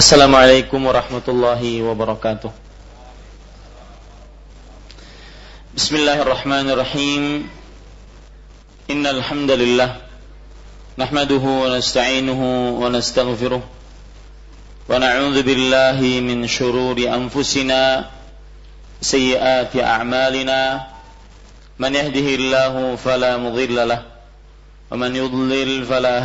Assalamualaikum warahmatullahi wabarakatuh. Bismillahirrahmanirrahim. Innal alhamdulillah. nahmaduhu wa nasta'inuhu wa nastaghfiruh. Wa billahi min shururi anfusina sayyiati a'malina. Man yahdihillahu fala mudilla lah wa man yudlil fala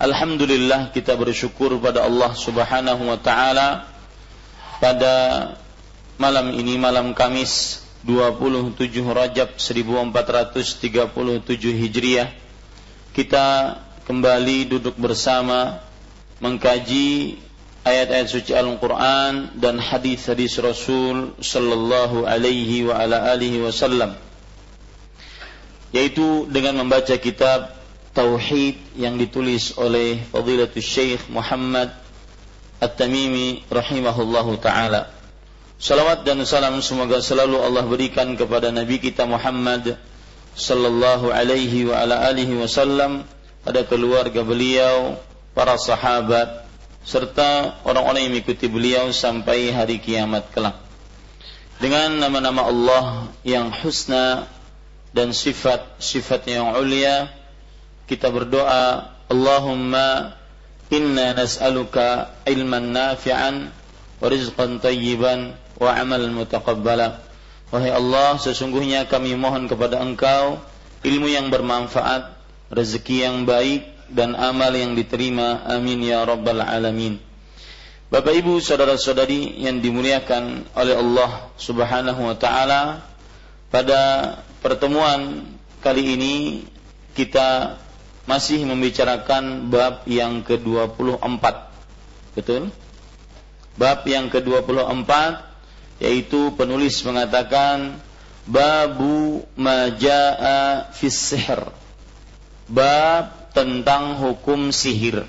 Alhamdulillah kita bersyukur pada Allah Subhanahu wa taala. Pada malam ini malam Kamis 27 Rajab 1437 Hijriah kita kembali duduk bersama mengkaji ayat-ayat suci Al-Qur'an dan hadis-hadis Rasul sallallahu alaihi wa ala alihi wasallam yaitu dengan membaca kitab Tauhid yang ditulis oleh Fadilatul Syekh Muhammad At-Tamimi rahimahullahu taala. Salawat dan salam semoga selalu Allah berikan kepada Nabi kita Muhammad sallallahu alaihi wa ala alihi wasallam pada keluarga beliau, para sahabat serta orang-orang yang mengikuti beliau sampai hari kiamat kelak. Dengan nama-nama Allah yang husna dan sifat-sifat yang ulia, kita berdoa Allahumma inna nas'aluka ilman nafi'an wa rizqan tayyiban wa amal mutaqabbala. Wahai Allah sesungguhnya kami mohon kepada engkau ilmu yang bermanfaat rezeki yang baik dan amal yang diterima. Amin ya rabbal alamin. Bapak Ibu saudara-saudari yang dimuliakan oleh Allah Subhanahu wa taala pada pertemuan kali ini kita masih membicarakan bab yang ke-24. Betul? Bab yang ke-24 yaitu penulis mengatakan babu majaa fis sihr. Bab tentang hukum sihir.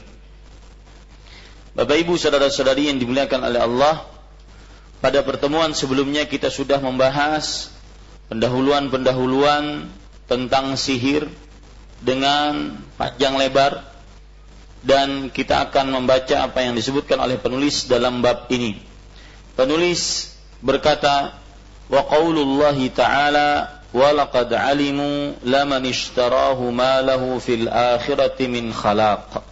Bapak Ibu saudara-saudari yang dimuliakan oleh Allah, pada pertemuan sebelumnya kita sudah membahas pendahuluan-pendahuluan tentang sihir dengan panjang lebar dan kita akan membaca apa yang disebutkan oleh penulis dalam bab ini. Penulis berkata, "Wa qaulullahi ta'ala wa laqad 'alimu laman ishtarahu ma lahu fil akhirati min khalaq."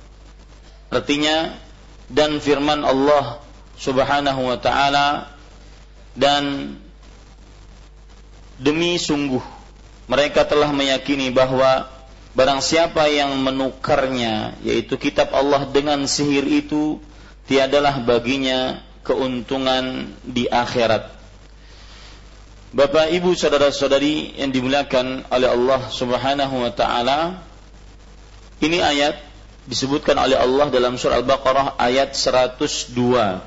Artinya dan firman Allah Subhanahu wa taala dan demi sungguh mereka telah meyakini bahwa Barang siapa yang menukarnya yaitu kitab Allah dengan sihir itu tiadalah baginya keuntungan di akhirat. Bapak, Ibu, saudara-saudari yang dimuliakan oleh Allah Subhanahu wa taala, ini ayat disebutkan oleh Allah dalam surah Al-Baqarah ayat 102.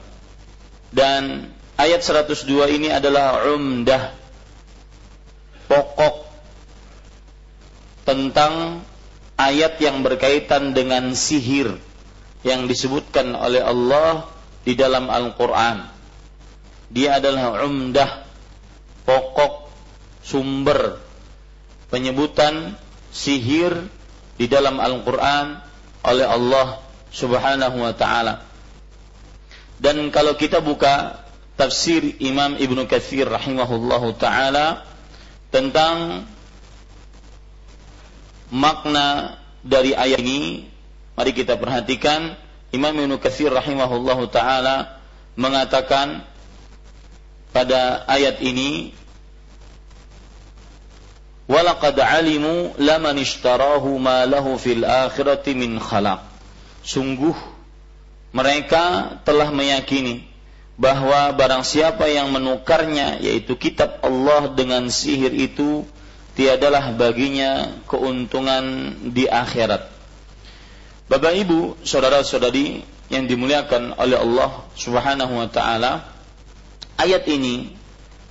Dan ayat 102 ini adalah umdah pokok tentang ayat yang berkaitan dengan sihir yang disebutkan oleh Allah di dalam Al-Quran. Dia adalah umdah, pokok, sumber penyebutan sihir di dalam Al-Quran oleh Allah Subhanahu wa Ta'ala. Dan kalau kita buka tafsir Imam Ibnu Katsir rahimahullahu taala tentang makna dari ayat ini mari kita perhatikan. Imam Ibnu Katsir rahimahullahu taala mengatakan pada ayat ini walaqad alimu laman ishtarahu ma lahu fil akhirati min khalaq. Sungguh mereka telah meyakini bahwa barang siapa yang menukarnya yaitu kitab Allah dengan sihir itu tiadalah baginya keuntungan di akhirat. Bapak Ibu, saudara-saudari yang dimuliakan oleh Allah Subhanahu wa taala, ayat ini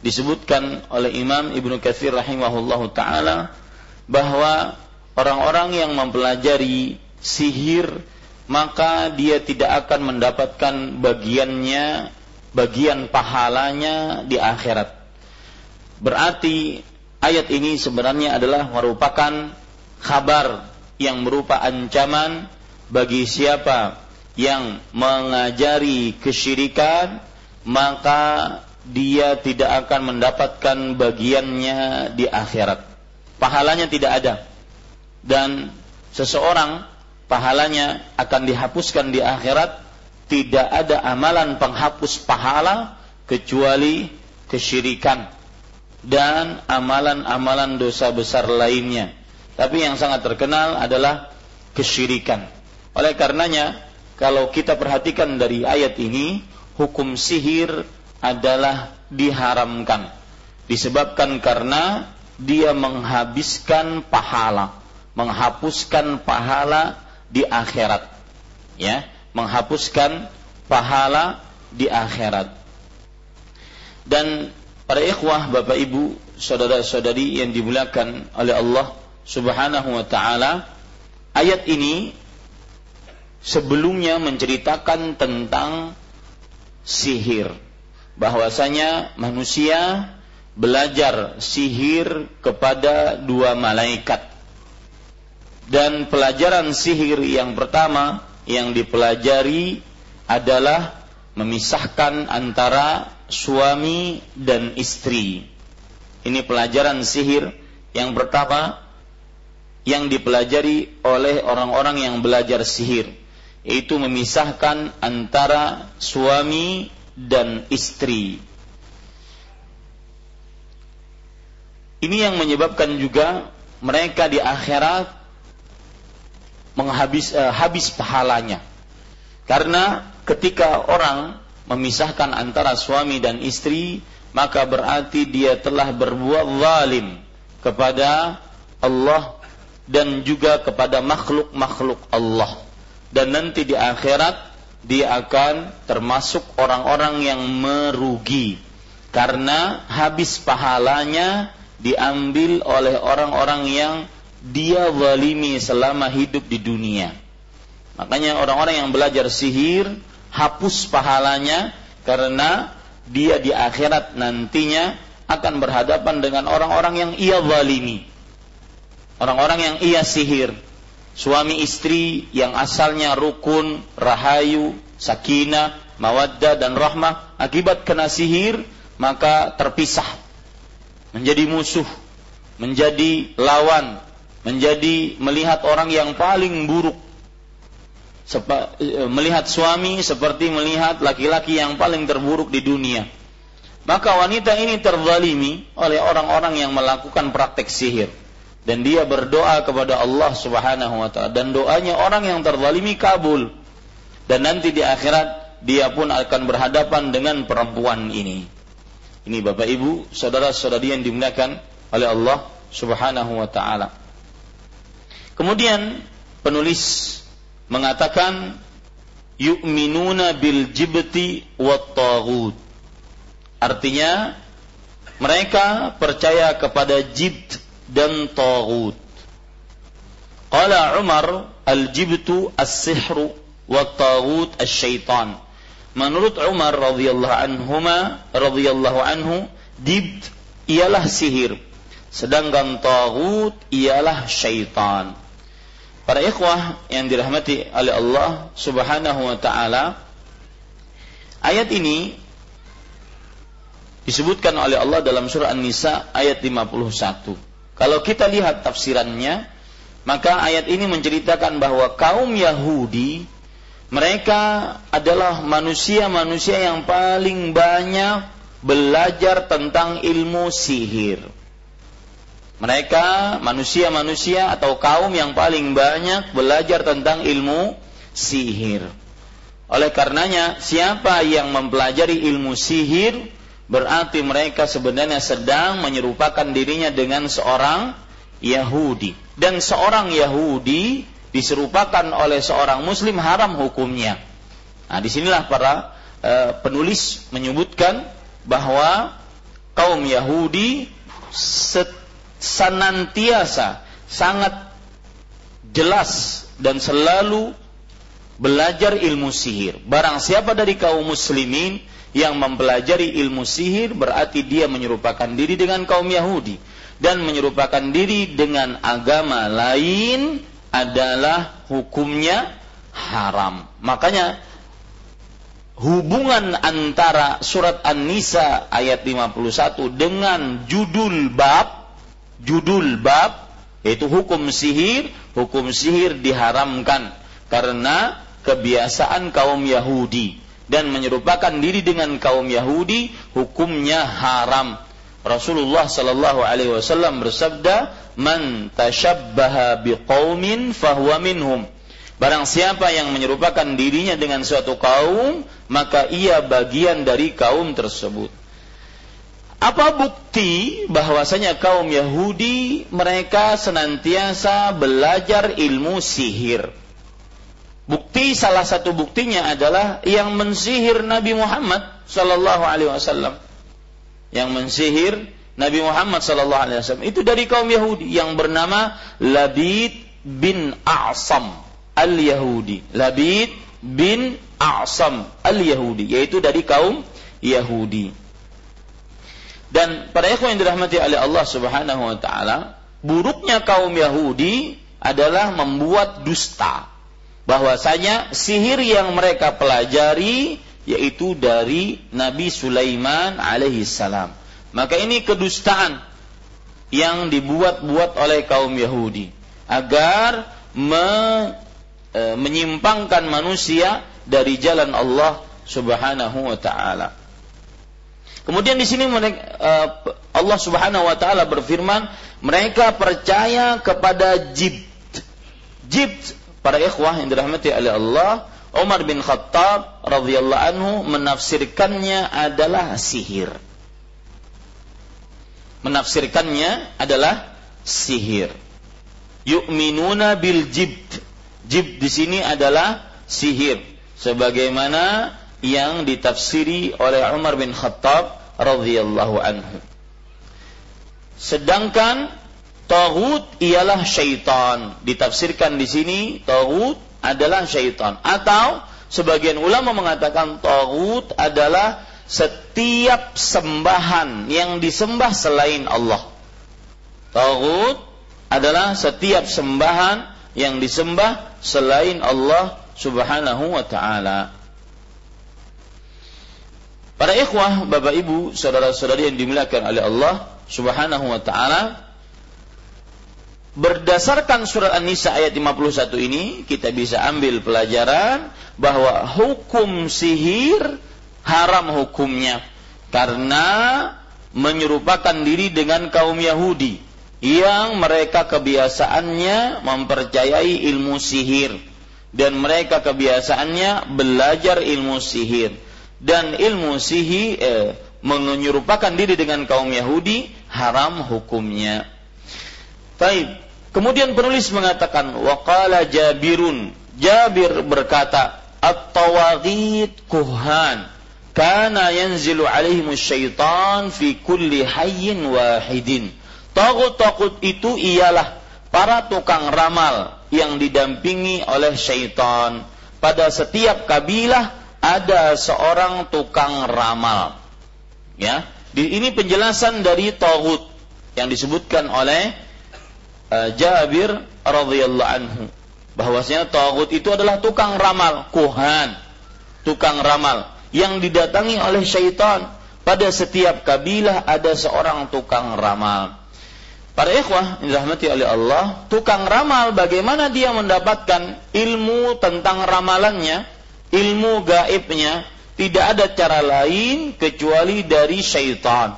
disebutkan oleh Imam Ibnu Katsir rahimahullahu taala bahwa orang-orang yang mempelajari sihir maka dia tidak akan mendapatkan bagiannya bagian pahalanya di akhirat. Berarti ayat ini sebenarnya adalah merupakan kabar yang berupa ancaman bagi siapa yang mengajari kesyirikan maka dia tidak akan mendapatkan bagiannya di akhirat. Pahalanya tidak ada. Dan seseorang pahalanya akan dihapuskan di akhirat tidak ada amalan penghapus pahala kecuali kesyirikan dan amalan-amalan dosa besar lainnya. Tapi yang sangat terkenal adalah kesyirikan. Oleh karenanya, kalau kita perhatikan dari ayat ini, hukum sihir adalah diharamkan. Disebabkan karena dia menghabiskan pahala, menghapuskan pahala di akhirat. Ya, menghapuskan pahala di akhirat. Dan para ikhwah, Bapak Ibu, saudara-saudari yang dimuliakan oleh Allah Subhanahu wa taala, ayat ini sebelumnya menceritakan tentang sihir. Bahwasanya manusia belajar sihir kepada dua malaikat. Dan pelajaran sihir yang pertama yang dipelajari adalah memisahkan antara suami dan istri. Ini pelajaran sihir yang pertama yang dipelajari oleh orang-orang yang belajar sihir, yaitu memisahkan antara suami dan istri. Ini yang menyebabkan juga mereka di akhirat menghabis uh, habis pahalanya. Karena ketika orang memisahkan antara suami dan istri, maka berarti dia telah berbuat zalim kepada Allah dan juga kepada makhluk-makhluk Allah. Dan nanti di akhirat dia akan termasuk orang-orang yang merugi karena habis pahalanya diambil oleh orang-orang yang dia zalimi selama hidup di dunia. Makanya orang-orang yang belajar sihir hapus pahalanya karena dia di akhirat nantinya akan berhadapan dengan orang-orang yang ia zalimi. Orang-orang yang ia sihir. Suami istri yang asalnya rukun, rahayu, sakinah, mawaddah dan rahmah. Akibat kena sihir maka terpisah. Menjadi musuh, menjadi lawan, menjadi melihat orang yang paling buruk e, melihat suami seperti melihat laki-laki yang paling terburuk di dunia. Maka wanita ini terzalimi oleh orang-orang yang melakukan praktek sihir. Dan dia berdoa kepada Allah Subhanahu wa taala. Dan doanya orang yang terzalimi kabul. Dan nanti di akhirat dia pun akan berhadapan dengan perempuan ini. Ini Bapak Ibu saudara-saudari yang dimuliakan oleh Allah Subhanahu wa taala. Kemudian penulis mengatakan yu'minuna bil jibti wat taghut. Artinya mereka percaya kepada jibt dan taghut. Qala Umar al-jibtu as-sihru wat taghut as-syaitan. Menurut Umar radhiyallahu anhuma radhiyallahu anhu jibt ialah sihir Sedangkan tagut ialah syaitan. Para ikhwah yang dirahmati oleh Allah Subhanahu wa taala, ayat ini disebutkan oleh Allah dalam surah An-Nisa ayat 51. Kalau kita lihat tafsirannya, maka ayat ini menceritakan bahwa kaum Yahudi mereka adalah manusia-manusia yang paling banyak belajar tentang ilmu sihir mereka manusia-manusia atau kaum yang paling banyak belajar tentang ilmu sihir. Oleh karenanya, siapa yang mempelajari ilmu sihir berarti mereka sebenarnya sedang menyerupakan dirinya dengan seorang Yahudi. Dan seorang Yahudi diserupakan oleh seorang Muslim haram hukumnya. Nah, di sinilah para e, penulis menyebutkan bahwa kaum Yahudi set, senantiasa sangat jelas dan selalu belajar ilmu sihir. Barang siapa dari kaum muslimin yang mempelajari ilmu sihir berarti dia menyerupakan diri dengan kaum Yahudi dan menyerupakan diri dengan agama lain adalah hukumnya haram. Makanya hubungan antara surat An-Nisa ayat 51 dengan judul bab judul bab yaitu hukum sihir, hukum sihir diharamkan karena kebiasaan kaum Yahudi dan menyerupakan diri dengan kaum Yahudi hukumnya haram. Rasulullah sallallahu alaihi wasallam bersabda, "Man tashabbaha biqaumin fahuwa minhum." Barang siapa yang menyerupakan dirinya dengan suatu kaum, maka ia bagian dari kaum tersebut. Apa bukti bahwasanya kaum Yahudi mereka senantiasa belajar ilmu sihir? Bukti salah satu buktinya adalah yang mensihir Nabi Muhammad sallallahu alaihi wasallam. Yang mensihir Nabi Muhammad sallallahu alaihi wasallam itu dari kaum Yahudi yang bernama Labid bin A'sam al-Yahudi. Labid bin A'sam al-Yahudi yaitu dari kaum Yahudi. Dan para ikhwan yang dirahmati oleh Allah Subhanahu wa taala, buruknya kaum Yahudi adalah membuat dusta. Bahwasanya sihir yang mereka pelajari yaitu dari Nabi Sulaiman alaihi salam. Maka ini kedustaan yang dibuat-buat oleh kaum Yahudi agar me, e, menyimpangkan manusia dari jalan Allah Subhanahu wa taala. Kemudian di sini eh, Allah Subhanahu wa taala berfirman, mereka percaya kepada jibt. Jibt para ikhwah yang dirahmati oleh Allah, Umar bin Khattab radhiyallahu anhu menafsirkannya adalah sihir. Menafsirkannya adalah sihir. Yu'minuna bil jibt. Jibt di sini adalah sihir. Sebagaimana yang ditafsiri oleh Umar bin Khattab radhiyallahu anhu. Sedangkan tagut ialah syaitan. Ditafsirkan di sini tagut adalah syaitan atau sebagian ulama mengatakan tagut adalah setiap sembahan yang disembah selain Allah. Tagut adalah setiap sembahan yang disembah selain Allah Subhanahu wa taala. Para ikhwah, Bapak Ibu, saudara-saudari yang dimuliakan oleh Allah Subhanahu wa taala, berdasarkan surat An-Nisa ayat 51 ini kita bisa ambil pelajaran bahwa hukum sihir haram hukumnya karena menyerupakan diri dengan kaum Yahudi yang mereka kebiasaannya mempercayai ilmu sihir dan mereka kebiasaannya belajar ilmu sihir dan ilmu sihi eh, menyerupakan diri dengan kaum Yahudi haram hukumnya. Taib. Kemudian penulis mengatakan waqala Jabirun. Jabir berkata, "At-tawaghit kuhan kana yanzilu alaihim syaitan fi kulli hayyin wahidin." Tagut-tagut itu ialah para tukang ramal yang didampingi oleh syaitan pada setiap kabilah ada seorang tukang ramal. Ya, di ini penjelasan dari Tauhud. yang disebutkan oleh uh, Jabir radhiyallahu anhu bahwasanya tagut itu adalah tukang ramal, kuhan, tukang ramal yang didatangi oleh syaitan. Pada setiap kabilah ada seorang tukang ramal. Para ikhwah yang dirahmati oleh Allah, tukang ramal bagaimana dia mendapatkan ilmu tentang ramalannya, ilmu gaibnya, tidak ada cara lain kecuali dari syaitan.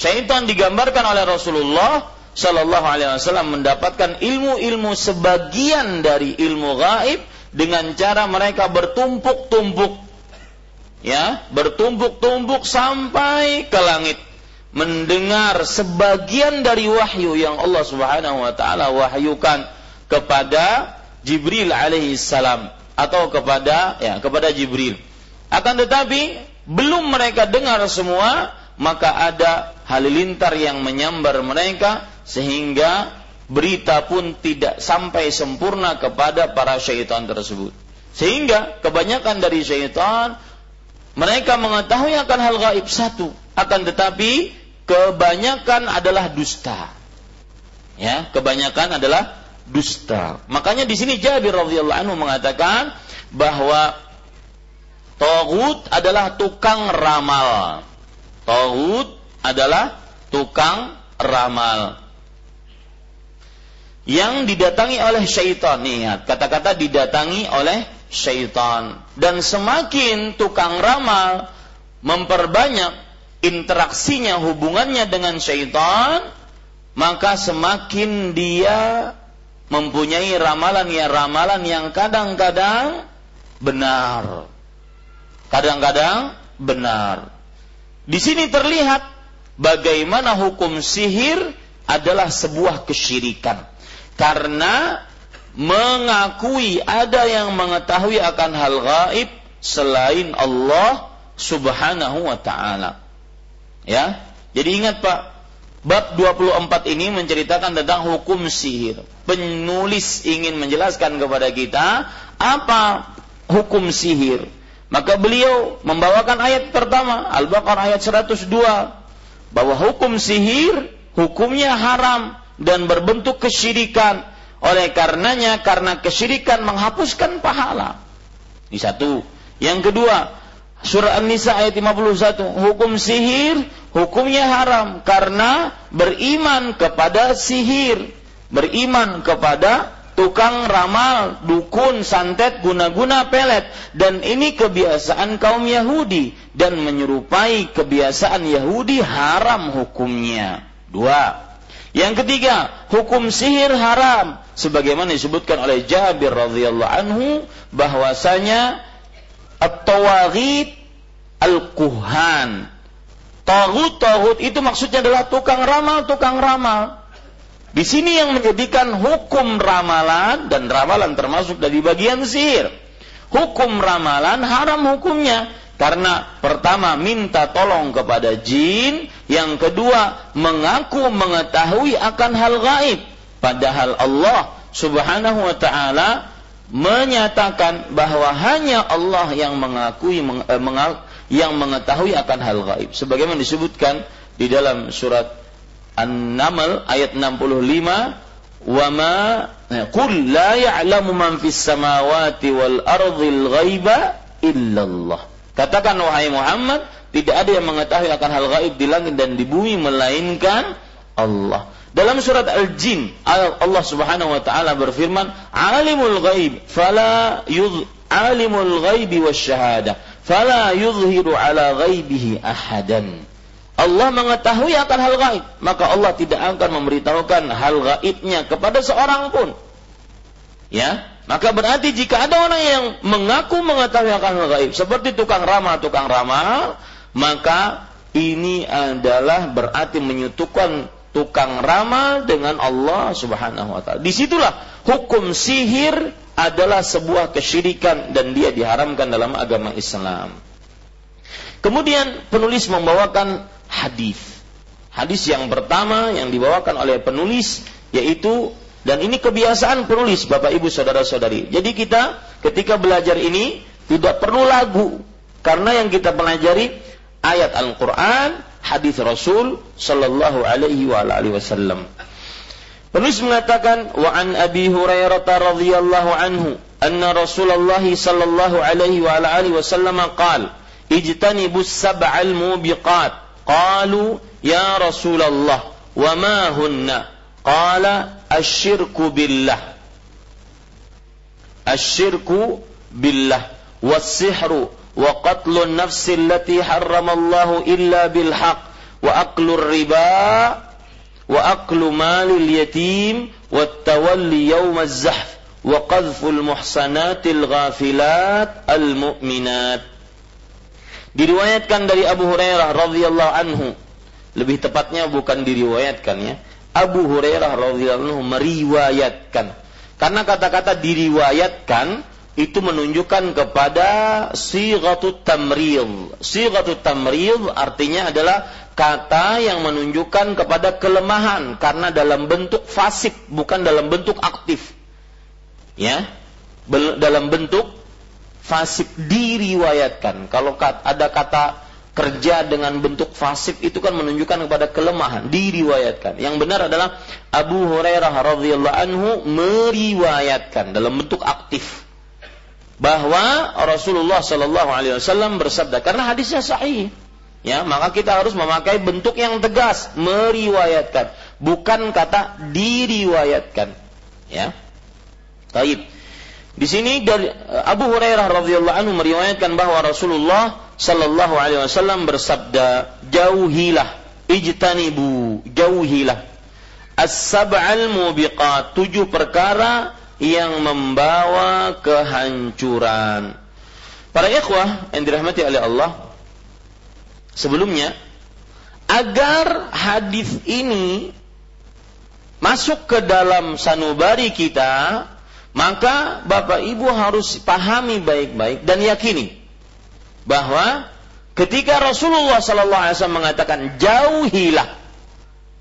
Syaitan digambarkan oleh Rasulullah Shallallahu Alaihi Wasallam mendapatkan ilmu-ilmu sebagian dari ilmu gaib dengan cara mereka bertumpuk-tumpuk, ya, bertumpuk-tumpuk sampai ke langit. Mendengar sebagian dari wahyu yang Allah Subhanahu wa taala wahyukan kepada Jibril alaihi salam atau kepada ya kepada Jibril. Akan tetapi belum mereka dengar semua, maka ada halilintar yang menyambar mereka sehingga berita pun tidak sampai sempurna kepada para syaitan tersebut. Sehingga kebanyakan dari syaitan mereka mengetahui akan hal gaib satu, akan tetapi kebanyakan adalah dusta. Ya, kebanyakan adalah dusta. Makanya di sini Jabir radhiyallahu anhu mengatakan bahwa Togut adalah tukang ramal. Togut adalah tukang ramal. Yang didatangi oleh syaitan. Lihat, kata-kata didatangi oleh syaitan. Dan semakin tukang ramal memperbanyak interaksinya hubungannya dengan syaitan maka semakin dia mempunyai ramalan ya ramalan yang kadang-kadang benar. Kadang-kadang benar. Di sini terlihat bagaimana hukum sihir adalah sebuah kesyirikan. Karena mengakui ada yang mengetahui akan hal gaib selain Allah Subhanahu wa taala. Ya. Jadi ingat Pak, bab 24 ini menceritakan tentang hukum sihir. Penulis ingin menjelaskan kepada kita apa hukum sihir. Maka beliau membawakan ayat pertama, Al-Baqarah ayat 102, bahwa hukum sihir hukumnya haram dan berbentuk kesyirikan. Oleh karenanya, karena kesyirikan menghapuskan pahala. Ini satu. Yang kedua, Surah An-Nisa ayat 51, hukum sihir hukumnya haram karena beriman kepada sihir, beriman kepada tukang ramal, dukun, santet, guna-guna pelet dan ini kebiasaan kaum Yahudi dan menyerupai kebiasaan Yahudi haram hukumnya. Dua. Yang ketiga, hukum sihir haram sebagaimana disebutkan oleh Jabir radhiyallahu anhu bahwasanya at-tawaghit al-kuhan. Tagut-tagut itu maksudnya adalah tukang ramal, tukang ramal. Di sini yang menjadikan hukum ramalan dan ramalan termasuk dari bagian sihir. Hukum ramalan haram hukumnya karena pertama minta tolong kepada jin, yang kedua mengaku mengetahui akan hal gaib. Padahal Allah Subhanahu wa taala menyatakan bahwa hanya Allah yang mengakui meng, eh, yang mengetahui akan hal gaib. Sebagaimana disebutkan di dalam surat An-Naml ayat 65, "Wa ma qul la ya'lamu man fis samawati wal ardhil ghaiba illallah." Katakan wahai Muhammad, tidak ada yang mengetahui akan hal gaib di langit dan di bumi melainkan Allah. Dalam surat Al-Jin, Allah Subhanahu wa taala berfirman, "Alimul ghaib fala yudh alimul ghaibi wasyahadah fala yudhiru ala ghaibihi ahadan." Allah mengetahui akan hal gaib, maka Allah tidak akan memberitahukan hal gaibnya kepada seorang pun. Ya, maka berarti jika ada orang yang mengaku mengetahui akan hal gaib, seperti tukang ramal, tukang ramal, maka ini adalah berarti menyutukan tukang ramal dengan Allah Subhanahu wa taala. Di situlah hukum sihir adalah sebuah kesyirikan dan dia diharamkan dalam agama Islam. Kemudian penulis membawakan hadis. Hadis yang pertama yang dibawakan oleh penulis yaitu dan ini kebiasaan penulis Bapak Ibu saudara-saudari. Jadi kita ketika belajar ini tidak perlu lagu karena yang kita pelajari ayat Al-Qur'an hadis Rasul sallallahu alaihi wa alihi wasallam. Penulis mengatakan wa an Abi Hurairah radhiyallahu anhu anna Rasulullah sallallahu alaihi wa alihi wasallam qala ijtanibus sab'al mubiqat qalu ya Rasulullah wa ma hunna qala asyirku billah asyirku billah was-sihru bil haqq wa aklur riba wa aklu malil yatim wa tawalli yawmaz zahf wa qadhful muhsanatil ghafilat al mu'minat diriwayatkan dari Abu Hurairah radhiyallahu anhu. Lebih tepatnya bukan diriwayatkan ya. Abu Hurairah radhiyallahu anhu meriwayatkan. Karena kata-kata diriwayatkan itu menunjukkan kepada sighatut tamrid. Sighatut tamrid artinya adalah kata yang menunjukkan kepada kelemahan karena dalam bentuk fasik bukan dalam bentuk aktif. Ya. Dalam bentuk fasik diriwayatkan. Kalau ada kata kerja dengan bentuk fasik itu kan menunjukkan kepada kelemahan diriwayatkan. Yang benar adalah Abu Hurairah radhiyallahu anhu meriwayatkan dalam bentuk aktif bahwa Rasulullah Shallallahu Alaihi Wasallam bersabda karena hadisnya sahih ya maka kita harus memakai bentuk yang tegas meriwayatkan bukan kata diriwayatkan ya. Taib. Di sini dari eh, Abu Hurairah radhiyallahu anhu meriwayatkan bahwa Rasulullah sallallahu alaihi wasallam bersabda jauhilah ijtanibu jauhilah. As-sab'al mubiqat tujuh perkara yang membawa kehancuran. Para ikhwah yang dirahmati oleh Allah sebelumnya agar hadis ini masuk ke dalam sanubari kita maka Bapak Ibu harus pahami baik-baik dan yakini bahwa ketika Rasulullah wasallam mengatakan jauhilah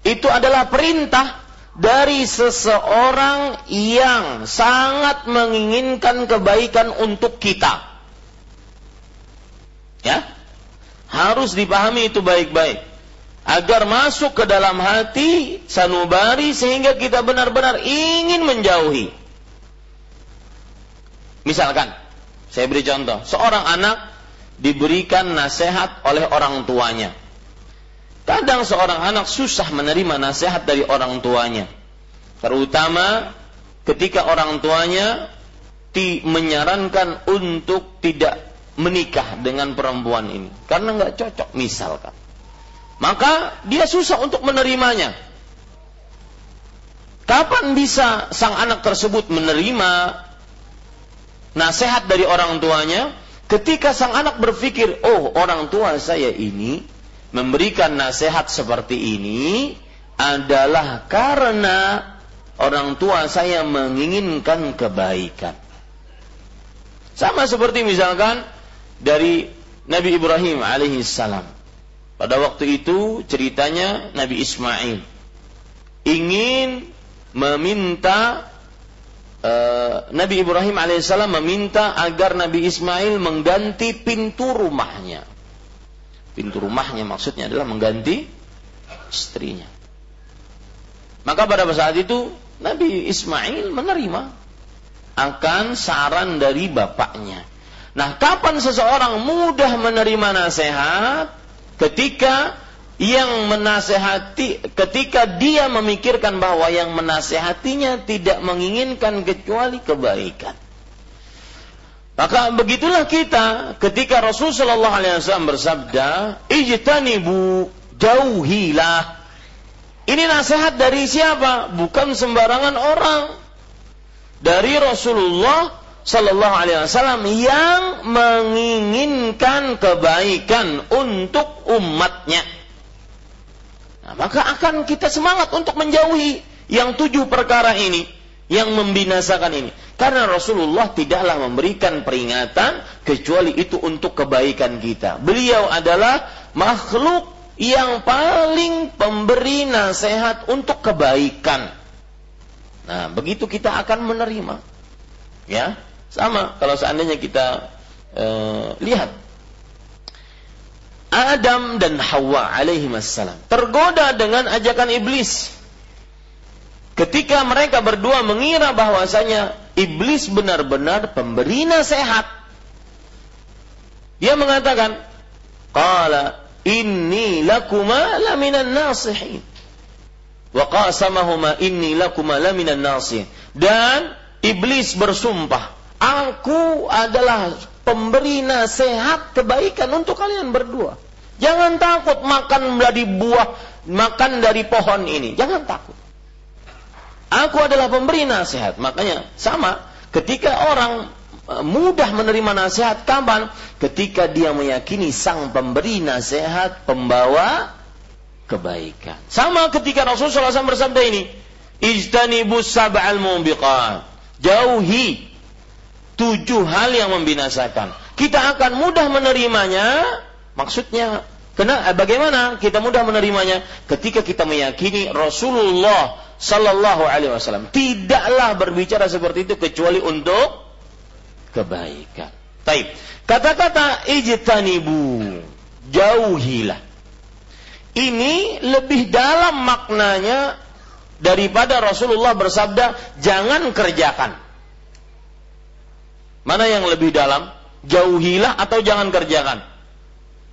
itu adalah perintah dari seseorang yang sangat menginginkan kebaikan untuk kita. Ya, harus dipahami itu baik-baik. Agar masuk ke dalam hati sanubari sehingga kita benar-benar ingin menjauhi. Misalkan, saya beri contoh, seorang anak diberikan nasihat oleh orang tuanya. Kadang seorang anak susah menerima nasihat dari orang tuanya. Terutama ketika orang tuanya menyarankan untuk tidak menikah dengan perempuan ini. Karena nggak cocok misalkan. Maka dia susah untuk menerimanya. Kapan bisa sang anak tersebut menerima nasihat dari orang tuanya? Ketika sang anak berpikir oh orang tua saya ini memberikan nasihat seperti ini adalah karena orang tua saya menginginkan kebaikan sama seperti misalkan dari Nabi Ibrahim alaihi salam. Pada waktu itu ceritanya Nabi Ismail ingin meminta uh, Nabi Ibrahim alaihissalam meminta agar Nabi Ismail mengganti pintu rumahnya. Pintu rumahnya maksudnya adalah mengganti istrinya. Maka pada saat itu Nabi Ismail menerima akan saran dari bapaknya. Nah, kapan seseorang mudah menerima nasihat? Ketika yang menasehati, ketika dia memikirkan bahwa yang menasehatinya tidak menginginkan kecuali kebaikan. Maka begitulah kita ketika Rasulullah Shallallahu Alaihi Wasallam bersabda, "Ijtanibu jauhilah." Ini nasihat dari siapa? Bukan sembarangan orang. Dari Rasulullah Sallallahu Alaihi Wasallam yang menginginkan kebaikan untuk umatnya. Nah, maka akan kita semangat untuk menjauhi yang tujuh perkara ini yang membinasakan ini. Karena Rasulullah tidaklah memberikan peringatan kecuali itu untuk kebaikan kita. Beliau adalah makhluk yang paling pemberi nasihat untuk kebaikan. Nah, begitu kita akan menerima. Ya, sama kalau seandainya kita e, lihat Adam dan Hawa alaihi wassalam tergoda dengan ajakan iblis. Ketika mereka berdua mengira bahwasanya iblis benar-benar pemberi nasihat. Dia mengatakan, "Qala inni lakuma laminan nasihin." Wa qasamahuma inni lakuma laminan nasihin. Dan iblis bersumpah, "Aku adalah pemberi nasihat kebaikan untuk kalian berdua. Jangan takut makan dari buah, makan dari pohon ini. Jangan takut. Aku adalah pemberi nasihat. Makanya sama ketika orang e, mudah menerima nasihat kapan? Ketika dia meyakini sang pemberi nasihat pembawa kebaikan. Sama ketika Rasulullah SAW bersabda ini, Ijtanibus sab'al mubiqat. Jauhi tujuh hal yang membinasakan. Kita akan mudah menerimanya. Maksudnya, kena, eh, bagaimana kita mudah menerimanya? Ketika kita meyakini Rasulullah Sallallahu Alaihi Wasallam tidaklah berbicara seperti itu kecuali untuk kebaikan. Taib. Kata-kata ijtanibu, jauhilah. Ini lebih dalam maknanya daripada Rasulullah bersabda, jangan kerjakan. Mana yang lebih dalam? Jauhilah atau jangan kerjakan?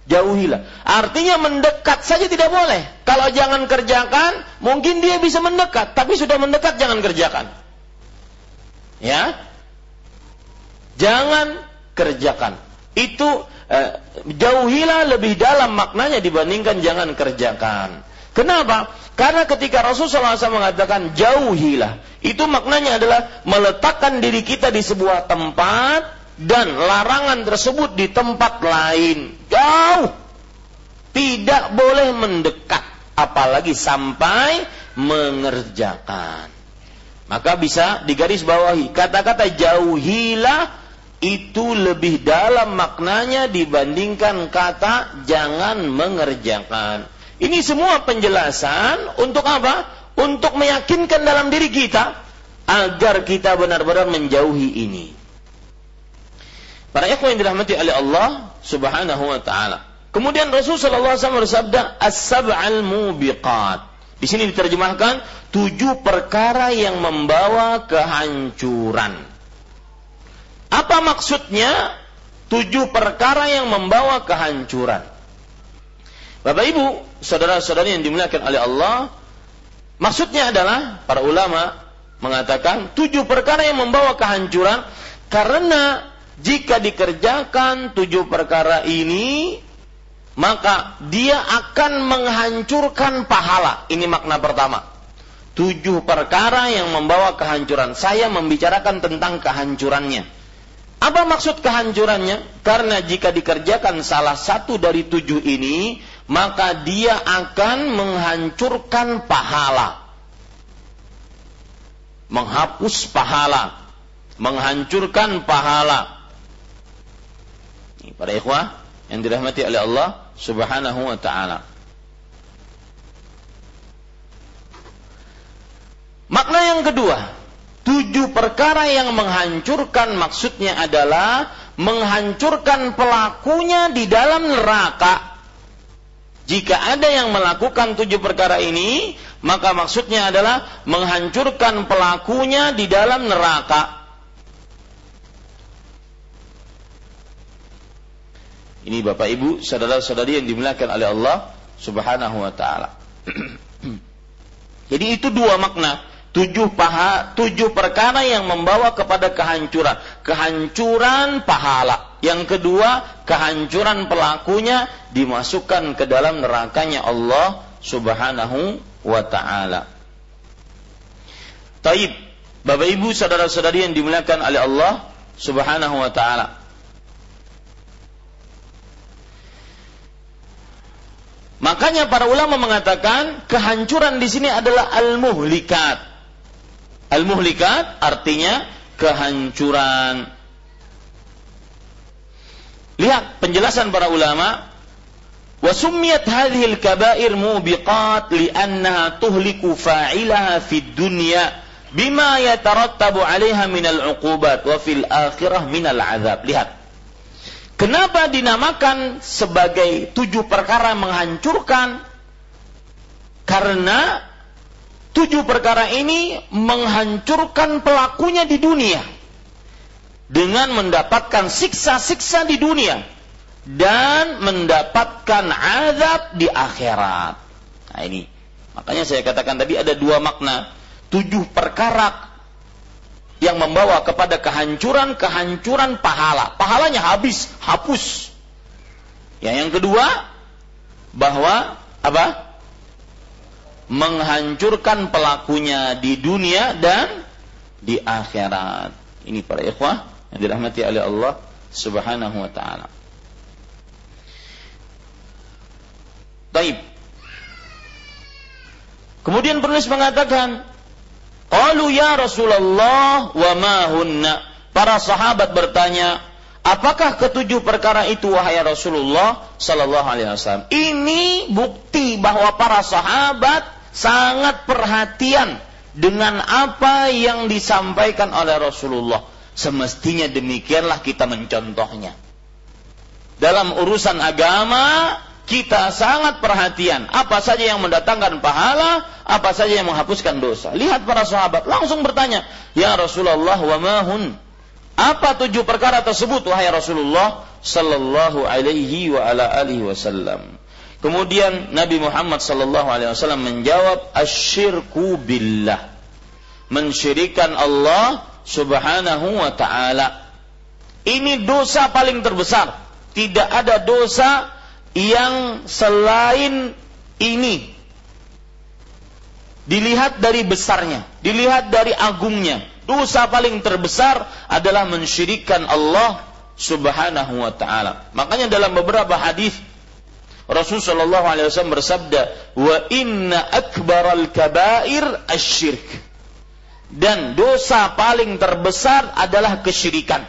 Jauhilah. Artinya mendekat saja tidak boleh. Kalau jangan kerjakan, mungkin dia bisa mendekat. Tapi sudah mendekat, jangan kerjakan. Ya? Jangan kerjakan. Itu eh, jauhilah lebih dalam maknanya dibandingkan jangan kerjakan. Kenapa? Karena ketika Rasulullah SAW mengatakan jauhilah, itu maknanya adalah meletakkan diri kita di sebuah tempat dan larangan tersebut di tempat lain. Jauh. Tidak boleh mendekat, apalagi sampai mengerjakan. Maka bisa digaris bawahi kata-kata jauhilah itu lebih dalam maknanya dibandingkan kata jangan mengerjakan. Ini semua penjelasan untuk apa? Untuk meyakinkan dalam diri kita agar kita benar-benar menjauhi ini. Para ikhwan yang dirahmati oleh Allah Subhanahu wa taala. Kemudian Rasul wasallam bersabda, "As-sab'al mubiqat." Di sini diterjemahkan tujuh perkara yang membawa kehancuran. Apa maksudnya? Tujuh perkara yang membawa kehancuran. Bapak Ibu, saudara-saudari yang dimuliakan oleh Allah, maksudnya adalah para ulama mengatakan tujuh perkara yang membawa kehancuran karena jika dikerjakan tujuh perkara ini maka dia akan menghancurkan pahala. Ini makna pertama. Tujuh perkara yang membawa kehancuran. Saya membicarakan tentang kehancurannya. Apa maksud kehancurannya? Karena jika dikerjakan salah satu dari tujuh ini, maka dia akan menghancurkan pahala. Menghapus pahala. Menghancurkan pahala. Para ikhwah yang dirahmati oleh Allah subhanahu wa ta'ala. Makna yang kedua, tujuh perkara yang menghancurkan maksudnya adalah menghancurkan pelakunya di dalam neraka jika ada yang melakukan tujuh perkara ini, maka maksudnya adalah menghancurkan pelakunya di dalam neraka. Ini Bapak Ibu, saudara-saudari yang dimuliakan oleh Allah Subhanahu wa taala. Jadi itu dua makna tujuh paha, tujuh perkara yang membawa kepada kehancuran. Kehancuran pahala. Yang kedua, kehancuran pelakunya dimasukkan ke dalam nerakanya Allah Subhanahu wa taala. Taib, Bapak Ibu saudara-saudari yang dimuliakan oleh Allah Subhanahu wa taala. Makanya para ulama mengatakan kehancuran di sini adalah al-muhlikat. Al-muhlikat artinya kehancuran. Lihat penjelasan para ulama. Wasumiyat hadhil kabair mubiqat li'annaha tuhliku fa'ilaha fid dunya bima yatarattabu 'alaiha minal 'uqubat wa fil akhirah minal 'adzab. Lihat. Kenapa dinamakan sebagai tujuh perkara menghancurkan? Karena tujuh perkara ini menghancurkan pelakunya di dunia dengan mendapatkan siksa-siksa di dunia dan mendapatkan azab di akhirat. Nah ini makanya saya katakan tadi ada dua makna tujuh perkara yang membawa kepada kehancuran-kehancuran pahala. Pahalanya habis, hapus. Ya, yang kedua bahwa apa? Menghancurkan pelakunya di dunia dan di akhirat. Ini para ikhwah yang dirahmati oleh Allah Subhanahu wa taala. Baik. Kemudian penulis mengatakan Qalu ya Rasulullah wa ma hunna. Para sahabat bertanya, apakah ketujuh perkara itu wahai Rasulullah sallallahu alaihi wasallam? Ini bukti bahwa para sahabat sangat perhatian dengan apa yang disampaikan oleh Rasulullah. Semestinya demikianlah kita mencontohnya. Dalam urusan agama, kita sangat perhatian apa saja yang mendatangkan pahala, apa saja yang menghapuskan dosa. Lihat para sahabat langsung bertanya, "Ya Rasulullah, wa mahun?" Apa tujuh perkara tersebut wahai Rasulullah sallallahu alaihi wa ala alihi wasallam? Kemudian Nabi Muhammad sallallahu alaihi wasallam menjawab, "Asyirku billah." Mensyirikan Allah Subhanahu wa taala. Ini dosa paling terbesar. Tidak ada dosa yang selain ini dilihat dari besarnya, dilihat dari agungnya. Dosa paling terbesar adalah mensyirikan Allah Subhanahu wa taala. Makanya dalam beberapa hadis Rasul sallallahu alaihi wasallam bersabda, "Wa inna akbaral kabair asyirk." Dan dosa paling terbesar adalah kesyirikan.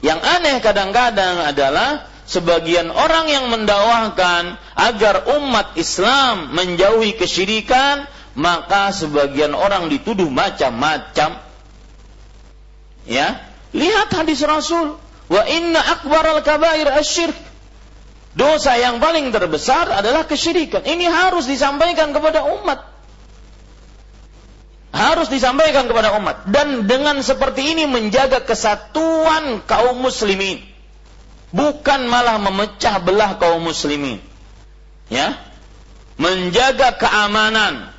Yang aneh kadang-kadang adalah sebagian orang yang mendakwahkan agar umat Islam menjauhi kesyirikan, maka sebagian orang dituduh macam-macam. Ya, lihat hadis Rasul, wa inna akbar al kabair asyirk. Dosa yang paling terbesar adalah kesyirikan. Ini harus disampaikan kepada umat. Harus disampaikan kepada umat. Dan dengan seperti ini menjaga kesatuan kaum muslimin bukan malah memecah belah kaum muslimin. Ya. Menjaga keamanan,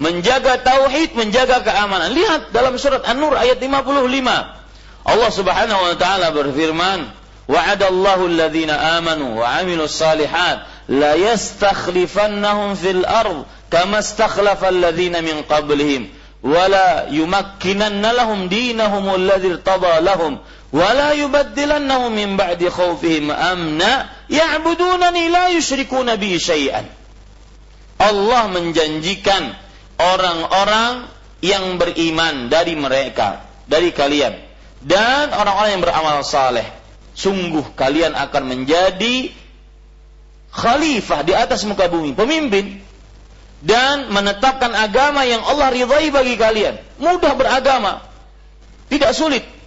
menjaga tauhid, menjaga keamanan. Lihat dalam surat An-Nur ayat 55. Allah Subhanahu wa taala berfirman, "Wa'adallahu alladhina amanu wa 'amilus salihat la yastakhlifannahum fil ard kama istakhlafa alladhina min qablihim." ولا يمكنن لهم دينهم الذي ارتضى لهم ولا yubaddilannahu من بعد خوفهم أمنا يعبدونني لا يشركون بي شيئا. Allah menjanjikan orang-orang yang beriman dari mereka dari kalian. Dan orang-orang yang beramal saleh sungguh kalian akan menjadi khalifah di atas muka bumi pemimpin. Dan menetapkan agama yang Allah ridhai bagi kalian. Mudah beragama. Tidak sulit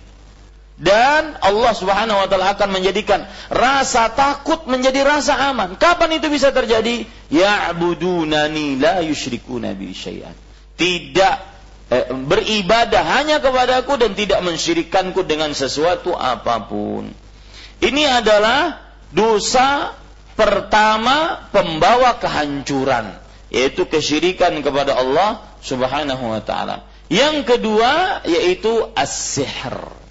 dan Allah Subhanahu wa taala akan menjadikan rasa takut menjadi rasa aman. Kapan itu bisa terjadi? Ya'budunani la yusyrikuna bi syai'an. Tidak eh, beribadah hanya kepadaku dan tidak mensyirikanku dengan sesuatu apa pun. Ini adalah dosa pertama pembawa kehancuran, yaitu kesyirikan kepada Allah Subhanahu wa taala. Yang kedua yaitu as-sihr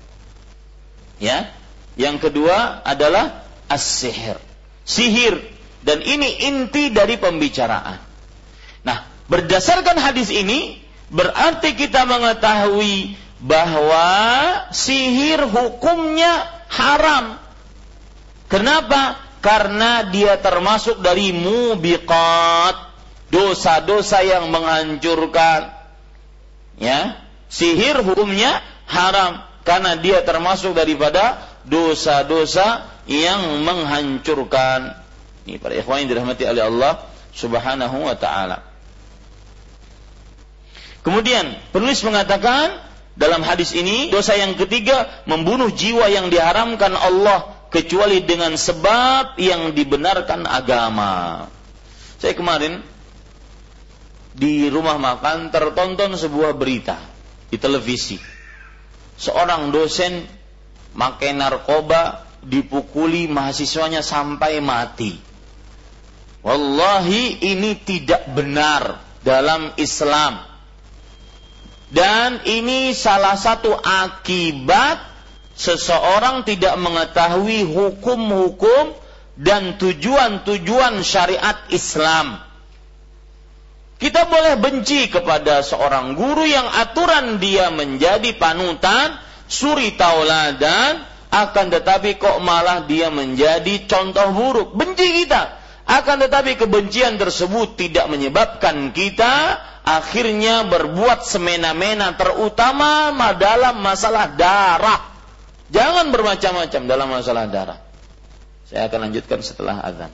Ya. Yang kedua adalah as-sihir. Sihir dan ini inti dari pembicaraan. Nah, berdasarkan hadis ini berarti kita mengetahui bahwa sihir hukumnya haram. Kenapa? Karena dia termasuk dari mubiqat, dosa-dosa yang menghancurkan. Ya, sihir hukumnya haram karena dia termasuk daripada dosa-dosa yang menghancurkan. Ini para ikhwan yang dirahmati oleh Allah Subhanahu wa taala. Kemudian penulis mengatakan dalam hadis ini dosa yang ketiga membunuh jiwa yang diharamkan Allah kecuali dengan sebab yang dibenarkan agama. Saya kemarin di rumah makan tertonton sebuah berita di televisi. Seorang dosen makai narkoba dipukuli mahasiswanya sampai mati. Wallahi ini tidak benar dalam Islam. Dan ini salah satu akibat seseorang tidak mengetahui hukum-hukum dan tujuan-tujuan syariat Islam. Kita boleh benci kepada seorang guru yang aturan dia menjadi panutan, suri tauladan, akan tetapi kok malah dia menjadi contoh buruk. Benci kita. Akan tetapi kebencian tersebut tidak menyebabkan kita akhirnya berbuat semena-mena terutama dalam masalah darah Jangan bermacam-macam dalam masalah darah. Saya akan lanjutkan setelah azan.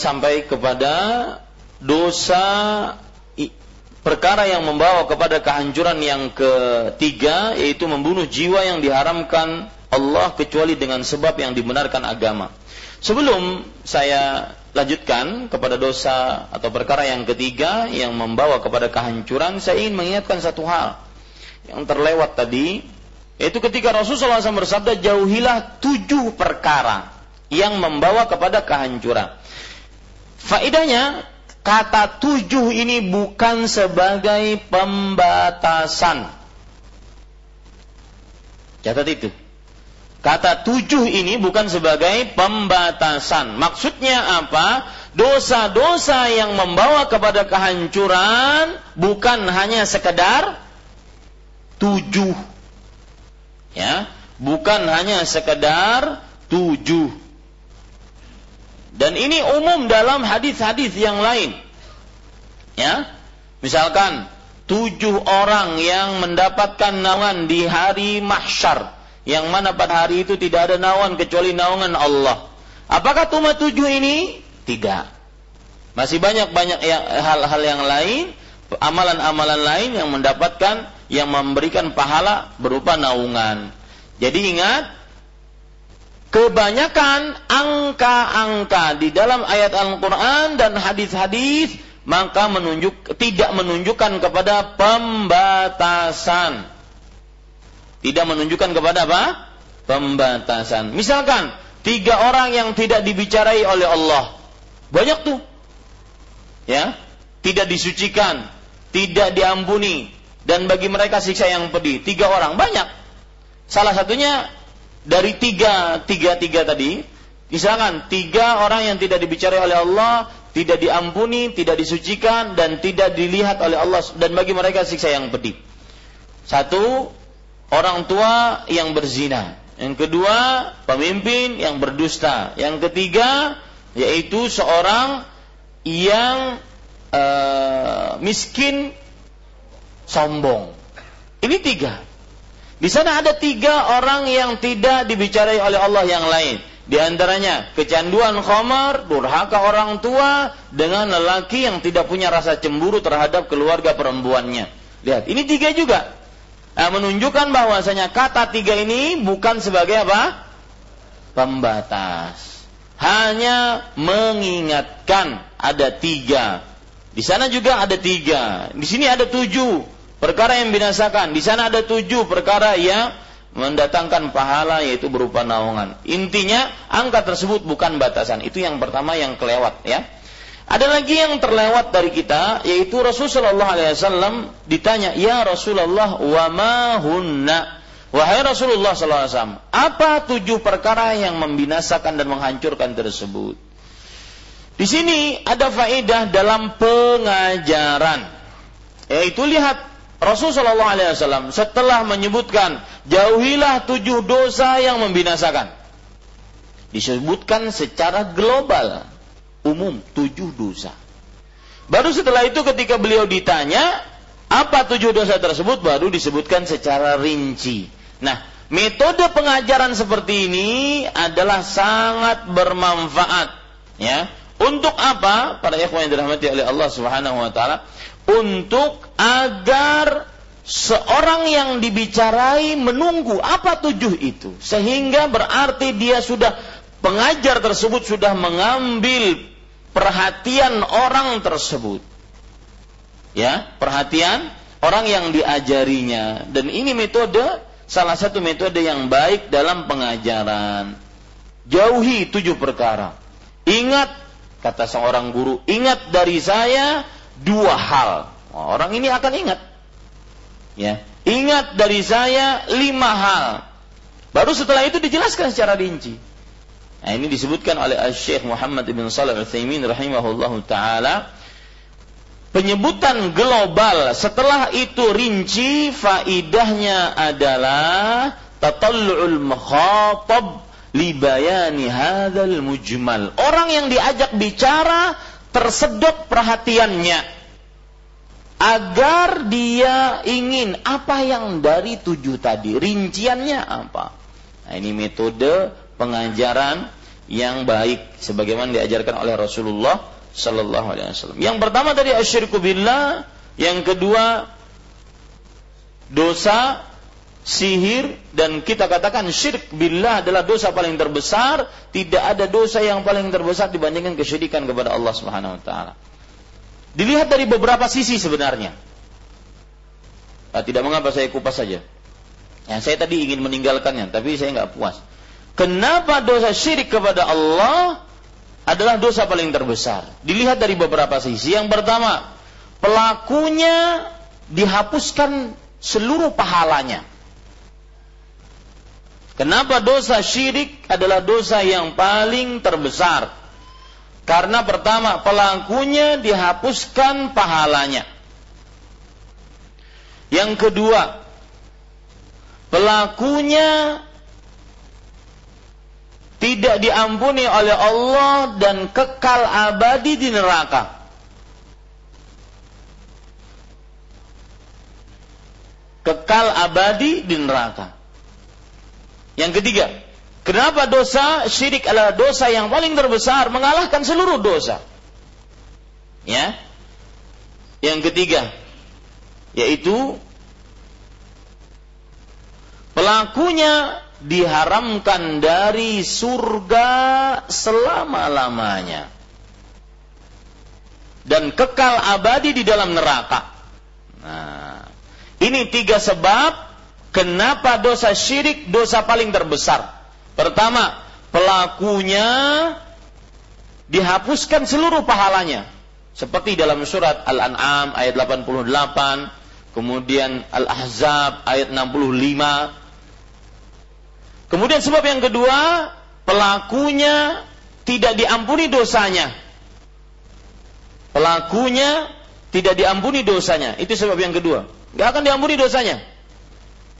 sampai kepada dosa perkara yang membawa kepada kehancuran yang ketiga yaitu membunuh jiwa yang diharamkan Allah kecuali dengan sebab yang dibenarkan agama. Sebelum saya lanjutkan kepada dosa atau perkara yang ketiga yang membawa kepada kehancuran, saya ingin mengingatkan satu hal yang terlewat tadi, yaitu ketika Rasulullah SAW bersabda, jauhilah tujuh perkara yang membawa kepada kehancuran. Faidahnya, kata tujuh ini bukan sebagai pembatasan. Catat itu. Kata tujuh ini bukan sebagai pembatasan. Maksudnya apa? Dosa-dosa yang membawa kepada kehancuran bukan hanya sekedar tujuh. Ya, bukan hanya sekedar tujuh. Dan ini umum dalam hadis-hadis yang lain. Ya, misalkan tujuh orang yang mendapatkan naungan di hari mahsyar yang mana pada hari itu tidak ada naungan kecuali naungan Allah. Apakah cuma tujuh ini? Tidak. Masih banyak-banyak hal-hal yang lain, amalan-amalan lain yang mendapatkan, yang memberikan pahala berupa naungan. Jadi ingat, kebanyakan angka-angka di dalam ayat Al-Quran dan hadis-hadis maka menunjuk tidak menunjukkan kepada pembatasan tidak menunjukkan kepada apa? Pembatasan. Misalkan tiga orang yang tidak dibicarai oleh Allah. Banyak tuh. Ya, tidak disucikan, tidak diampuni dan bagi mereka siksa yang pedih. Tiga orang banyak. Salah satunya dari tiga, tiga, tiga tadi. Misalkan tiga orang yang tidak dibicarai oleh Allah, tidak diampuni, tidak disucikan dan tidak dilihat oleh Allah dan bagi mereka siksa yang pedih. Satu orang tua yang berzina. Yang kedua, pemimpin yang berdusta. Yang ketiga, yaitu seorang yang uh, miskin sombong. Ini tiga. Di sana ada tiga orang yang tidak dibicarai oleh Allah yang lain. Di antaranya kecanduan khamar, durhaka orang tua dengan lelaki yang tidak punya rasa cemburu terhadap keluarga perempuannya. Lihat, ini tiga juga nah, menunjukkan bahwasanya kata tiga ini bukan sebagai apa? Pembatas. Hanya mengingatkan ada tiga. Di sana juga ada tiga. Di sini ada tujuh perkara yang binasakan. Di sana ada tujuh perkara yang mendatangkan pahala yaitu berupa naungan. Intinya angka tersebut bukan batasan. Itu yang pertama yang kelewat ya. Ada lagi yang terlewat dari kita yaitu Rasulullah SAW ditanya, "Ya Rasulullah, wa ma hunna?" Wahai Rasulullah SAW, apa tujuh perkara yang membinasakan dan menghancurkan tersebut? Di sini ada faedah dalam pengajaran. Yaitu lihat Rasulullah SAW setelah menyebutkan jauhilah tujuh dosa yang membinasakan. Disebutkan secara global umum tujuh dosa. Baru setelah itu ketika beliau ditanya apa tujuh dosa tersebut baru disebutkan secara rinci. Nah, metode pengajaran seperti ini adalah sangat bermanfaat ya. Untuk apa? Para ikhwan yang dirahmati oleh Allah Subhanahu wa taala, untuk agar seorang yang dibicarai menunggu apa tujuh itu sehingga berarti dia sudah pengajar tersebut sudah mengambil perhatian orang tersebut. Ya, perhatian orang yang diajarinya dan ini metode salah satu metode yang baik dalam pengajaran. Jauhi tujuh perkara. Ingat kata seorang guru, ingat dari saya dua hal. Orang ini akan ingat. Ya, ingat dari saya lima hal. Baru setelah itu dijelaskan secara rinci. Nah, ini disebutkan oleh Syekh Muhammad bin Shalih Al-Utsaimin rahimahullahu taala penyebutan global setelah itu rinci faidahnya adalah tatallu'ul mukhatab li bayani hadzal mujmal. Orang yang diajak bicara tersedot perhatiannya agar dia ingin apa yang dari tujuh tadi rinciannya apa. Nah, ini metode pengajaran yang baik sebagaimana diajarkan oleh Rasulullah sallallahu alaihi wasallam. Yang pertama tadi asyirku billah, yang kedua dosa sihir dan kita katakan syirik billah adalah dosa paling terbesar, tidak ada dosa yang paling terbesar dibandingkan kesyirikan kepada Allah Subhanahu wa taala. Dilihat dari beberapa sisi sebenarnya. Nah, tidak mengapa saya kupas saja. Ya, saya tadi ingin meninggalkannya, tapi saya nggak puas. Kenapa dosa syirik kepada Allah adalah dosa paling terbesar? Dilihat dari beberapa sisi. Yang pertama, pelakunya dihapuskan seluruh pahalanya. Kenapa dosa syirik adalah dosa yang paling terbesar? Karena pertama, pelakunya dihapuskan pahalanya. Yang kedua, pelakunya tidak diampuni oleh Allah dan kekal abadi di neraka. kekal abadi di neraka. Yang ketiga, kenapa dosa syirik adalah dosa yang paling terbesar mengalahkan seluruh dosa? Ya. Yang ketiga, yaitu pelakunya diharamkan dari surga selama-lamanya dan kekal abadi di dalam neraka. Nah, ini tiga sebab kenapa dosa syirik dosa paling terbesar. Pertama, pelakunya dihapuskan seluruh pahalanya. Seperti dalam surat Al-An'am ayat 88, kemudian Al-Ahzab ayat 65. Kemudian sebab yang kedua, pelakunya tidak diampuni dosanya. Pelakunya tidak diampuni dosanya. Itu sebab yang kedua. Gak akan diampuni dosanya.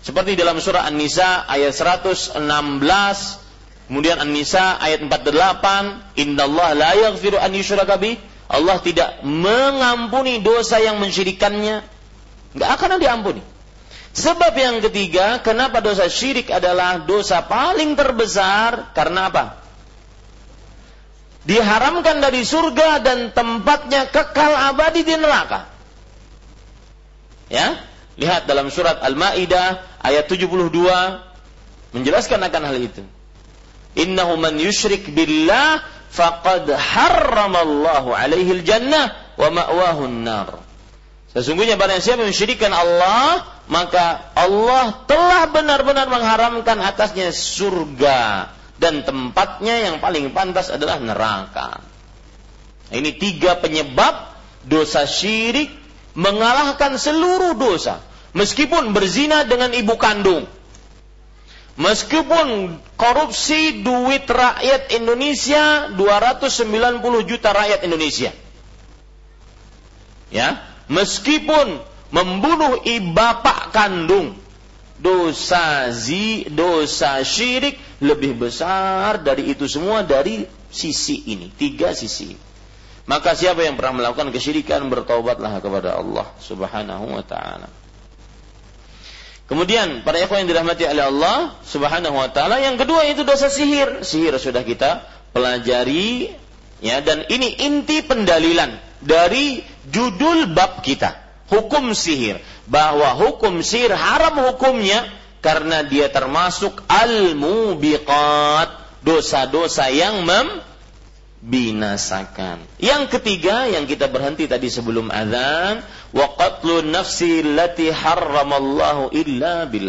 Seperti dalam surah An-Nisa ayat 116, kemudian An-Nisa ayat 48, "Innallaha la yaghfiru an yushraka bih." Allah tidak mengampuni dosa yang mensyirikannya. Gak akan diampuni. Sebab yang ketiga, kenapa dosa syirik adalah dosa paling terbesar? Karena apa? Diharamkan dari surga dan tempatnya kekal abadi di neraka. Ya, lihat dalam surat Al-Maidah ayat 72 menjelaskan akan hal itu. Innahu man yusyrik billah faqad harramallahu alaihi jannah wa ma'wahu nar. Sesungguhnya barang siapa mensyirikkan Allah, maka Allah telah benar-benar mengharamkan atasnya surga dan tempatnya yang paling pantas adalah neraka. Ini tiga penyebab dosa syirik mengalahkan seluruh dosa. Meskipun berzina dengan ibu kandung. Meskipun korupsi duit rakyat Indonesia 290 juta rakyat Indonesia. Ya, meskipun membunuh bapak kandung dosa zi dosa syirik lebih besar dari itu semua dari sisi ini tiga sisi maka siapa yang pernah melakukan kesyirikan bertobatlah kepada Allah Subhanahu wa taala. Kemudian para ikhwan yang dirahmati oleh Allah Subhanahu wa taala, yang kedua itu dosa sihir. Sihir sudah kita pelajari ya dan ini inti pendalilan dari judul bab kita, hukum sihir. Bahwa hukum sihir haram hukumnya karena dia termasuk al-mubiqat, dosa-dosa yang mem binasakan. Yang ketiga yang kita berhenti tadi sebelum azan, wa qatlu nafsi allati harramallahu illa bil.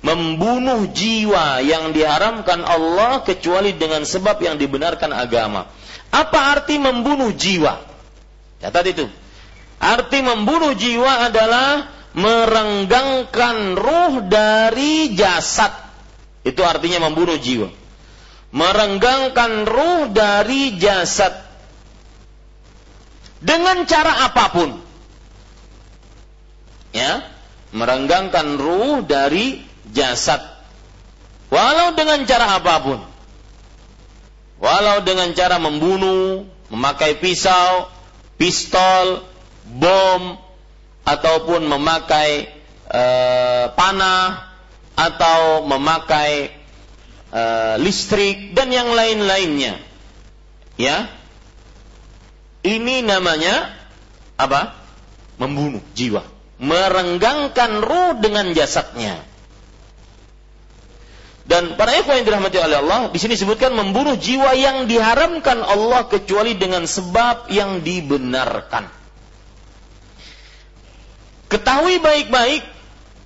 Membunuh jiwa yang diharamkan Allah kecuali dengan sebab yang dibenarkan agama. Apa arti membunuh jiwa? Catat itu. Arti membunuh jiwa adalah merenggangkan ruh dari jasad. Itu artinya membunuh jiwa merenggangkan ruh dari jasad dengan cara apa pun. Ya, merenggangkan ruh dari jasad. Walau dengan cara apa pun. Walau dengan cara membunuh, memakai pisau, pistol, bom, ataupun memakai uh, panah, atau memakai uh, listrik dan yang lain-lainnya. Ya. Ini namanya apa? Membunuh jiwa, merenggangkan ruh dengan jasadnya. Dan para ikhwan yang dirahmati oleh Allah, di sini disebutkan membunuh jiwa yang diharamkan Allah kecuali dengan sebab yang dibenarkan. Ketahui baik-baik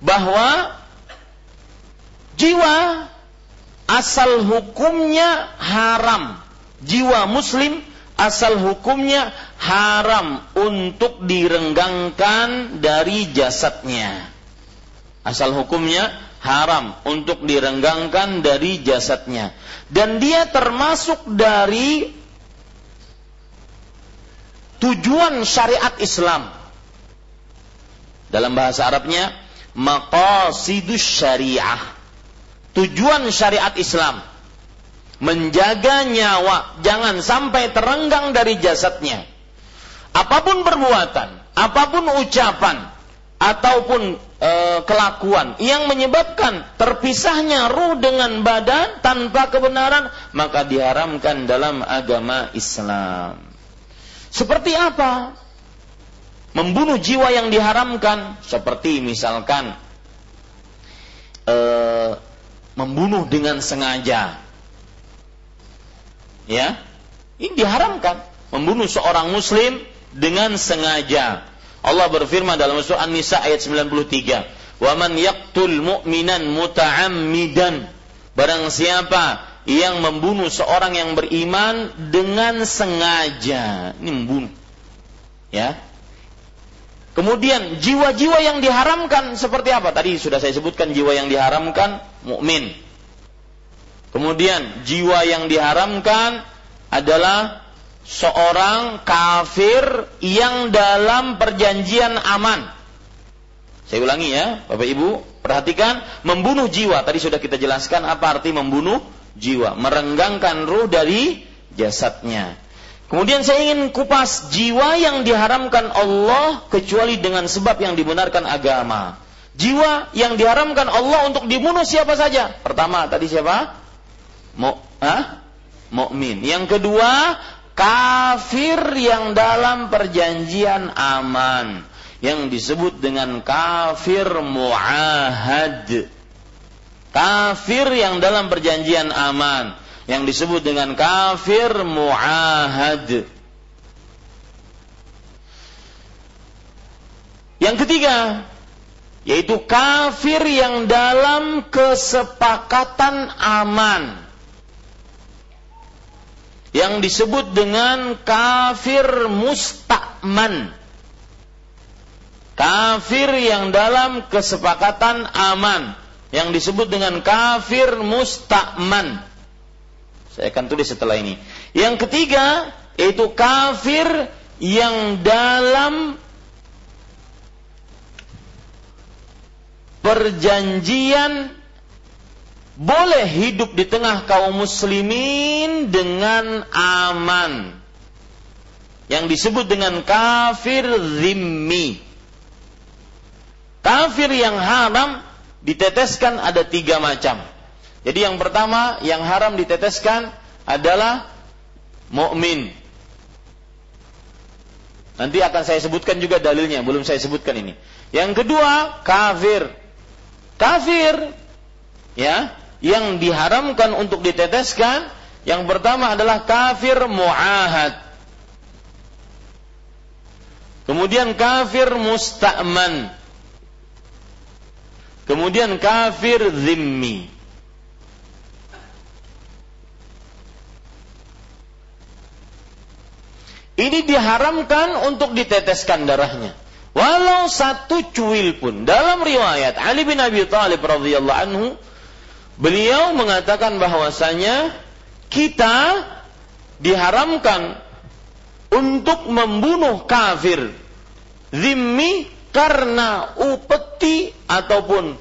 bahwa jiwa asal hukumnya haram. Jiwa muslim asal hukumnya haram untuk direnggangkan dari jasadnya. Asal hukumnya haram untuk direnggangkan dari jasadnya dan dia termasuk dari tujuan syariat Islam dalam bahasa Arabnya maqasidus syariah tujuan syariat Islam menjaga nyawa jangan sampai terenggang dari jasadnya apa pun perbuatan apa pun ucapan ataupun e, kelakuan yang menyebabkan terpisahnya ruh dengan badan tanpa kebenaran maka diharamkan dalam agama Islam. Seperti apa? Membunuh jiwa yang diharamkan seperti misalkan e, membunuh dengan sengaja. Ya. Ini diharamkan membunuh seorang muslim dengan sengaja Allah berfirman dalam surah An-Nisa ayat 93, "Wa man yaqtul mu'minan muta'ammidan" Barang siapa yang membunuh seorang yang beriman dengan sengaja, ini membunuh. Ya. Kemudian jiwa-jiwa yang diharamkan seperti apa? Tadi sudah saya sebutkan jiwa yang diharamkan mukmin. Kemudian jiwa yang diharamkan adalah seorang kafir yang dalam perjanjian aman. Saya ulangi ya, Bapak Ibu, perhatikan membunuh jiwa. Tadi sudah kita jelaskan apa arti membunuh jiwa, merenggangkan ruh dari jasadnya. Kemudian saya ingin kupas jiwa yang diharamkan Allah kecuali dengan sebab yang dibenarkan agama. Jiwa yang diharamkan Allah untuk dibunuh siapa saja? Pertama tadi siapa? Mu, ah? Mukmin. Yang kedua, kafir yang dalam perjanjian aman yang disebut dengan kafir muahad kafir yang dalam perjanjian aman yang disebut dengan kafir muahad yang ketiga yaitu kafir yang dalam kesepakatan aman yang disebut dengan kafir mustakman. Kafir yang dalam kesepakatan aman yang disebut dengan kafir mustakman. Saya akan tulis setelah ini. Yang ketiga yaitu kafir yang dalam perjanjian boleh hidup di tengah kaum muslimin dengan aman. Yang disebut dengan kafir zimmi. Kafir yang haram diteteskan ada tiga macam. Jadi yang pertama yang haram diteteskan adalah mukmin. Nanti akan saya sebutkan juga dalilnya, belum saya sebutkan ini. Yang kedua, kafir. Kafir ya, yang diharamkan untuk diteteskan yang pertama adalah kafir muahad. Kemudian kafir musta'man. Kemudian kafir zimmi. Ini diharamkan untuk diteteskan darahnya. Walau satu cuil pun. Dalam riwayat Ali bin Abi Thalib radhiyallahu anhu Beliau mengatakan bahwasanya kita diharamkan untuk membunuh kafir zimmi karena upeti ataupun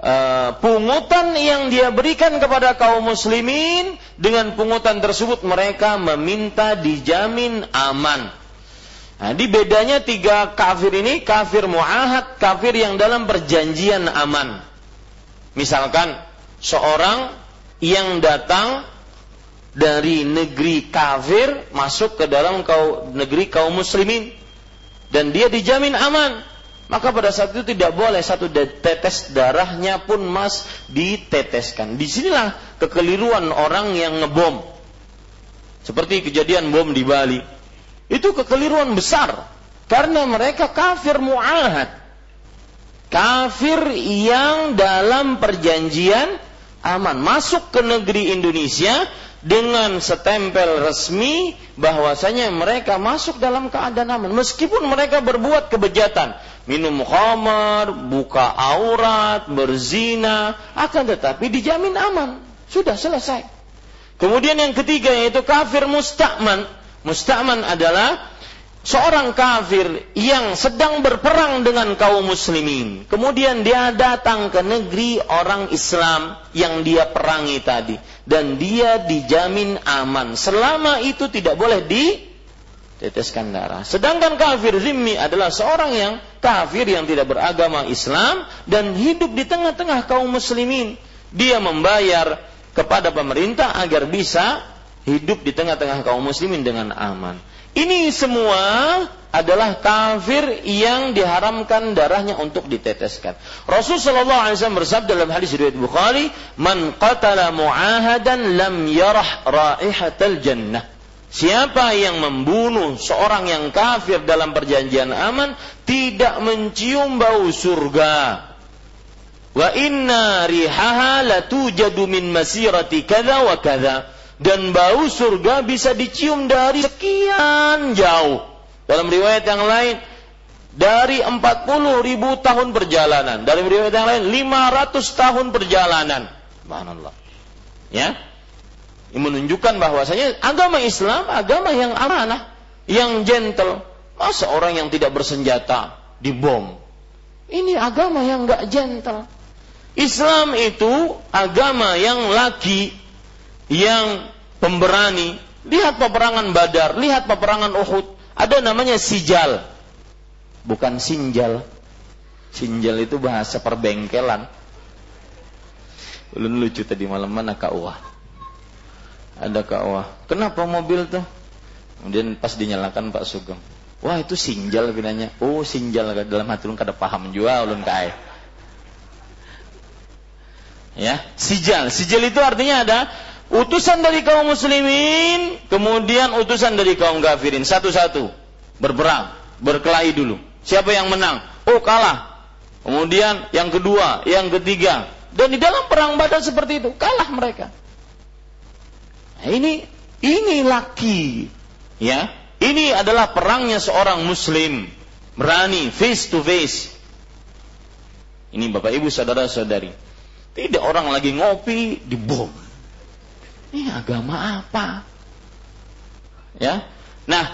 uh, pungutan yang dia berikan kepada kaum muslimin dengan pungutan tersebut mereka meminta dijamin aman. Nah, di bedanya tiga kafir ini kafir muahad, kafir yang dalam perjanjian aman. Misalkan seorang yang datang dari negeri kafir masuk ke dalam kau, negeri kaum muslimin dan dia dijamin aman maka pada saat itu tidak boleh satu tetes darahnya pun mas diteteskan. Di sinilah kekeliruan orang yang ngebom. Seperti kejadian bom di Bali. Itu kekeliruan besar. Karena mereka kafir mu'ahad. Kafir yang dalam perjanjian aman. Masuk ke negeri Indonesia dengan setempel resmi bahwasanya mereka masuk dalam keadaan aman. Meskipun mereka berbuat kebejatan. Minum khamar buka aurat berzina akan tetapi dijamin aman. Sudah selesai. Kemudian yang ketiga yaitu kafir musta'man. Musta'man adalah seorang kafir yang sedang berperang dengan kaum muslimin. Kemudian dia datang ke negeri orang Islam yang dia perangi tadi. Dan dia dijamin aman. Selama itu tidak boleh diteteskan darah. Sedangkan kafir zimmi adalah seorang yang kafir yang tidak beragama Islam. Dan hidup di tengah-tengah kaum muslimin. Dia membayar kepada pemerintah agar bisa hidup di tengah-tengah kaum muslimin dengan aman. Ini semua adalah kafir yang diharamkan darahnya untuk diteteskan. Rasulullah SAW bersabda dalam hadis riwayat Bukhari, "Man qatala mu'ahadan lam yarah raihatal jannah." Siapa yang membunuh seorang yang kafir dalam perjanjian aman tidak mencium bau surga. Wa inna rihaha latujadu min masirati kadza wa kadza dan bau surga bisa dicium dari sekian jauh. Dalam riwayat yang lain, dari 40 ribu tahun perjalanan. Dalam riwayat yang lain, 500 tahun perjalanan. Subhanallah. Ya. Ini menunjukkan bahwasanya agama Islam agama yang amanah, yang gentle. Masa orang yang tidak bersenjata dibom? Ini agama yang enggak gentle. Islam itu agama yang laki, yang pemberani. Lihat peperangan Badar, lihat peperangan Uhud. Ada namanya sijal. Bukan sinjal. Sinjal itu bahasa perbengkelan. Ulun lucu tadi malam mana Kak Wah. Ada Kak Wah. Kenapa mobil tuh? Kemudian pas dinyalakan Pak Sugeng. Wah itu sinjal bilangnya. Oh sinjal dalam hati ulun kada paham juga ulun kai. Ya, sijal. Sijal itu artinya ada utusan dari kaum muslimin, kemudian utusan dari kaum kafirin satu-satu berperang, berkelahi dulu. Siapa yang menang? Oh kalah. Kemudian yang kedua, yang ketiga, dan di dalam perang Badar seperti itu kalah mereka. Nah, ini ini laki, ya. Ini adalah perangnya seorang muslim, berani face to face. Ini Bapak Ibu saudara-saudari. Tidak orang lagi ngopi dibom ini agama apa? Ya. Nah,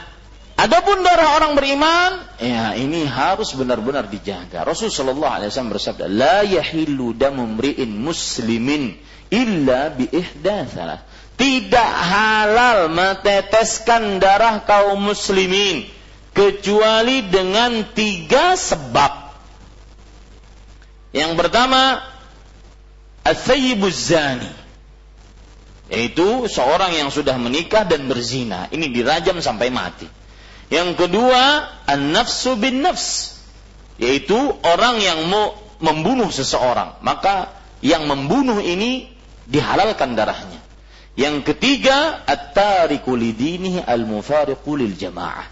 adapun darah orang beriman, ya ini harus benar-benar dijaga. Rasulullah SAW bersabda, "La yahillu damu mri'in muslimin illa bi ihdatsalah." Tidak halal meteteskan darah kaum muslimin kecuali dengan tiga sebab. Yang pertama, as-sayyibuz zani yaitu seorang yang sudah menikah dan berzina. Ini dirajam sampai mati. Yang kedua, an-nafsu bin nafs. Yaitu orang yang mau membunuh seseorang. Maka yang membunuh ini dihalalkan darahnya. Yang ketiga, at-tariku lidinihi al-mufariqu lil jamaah.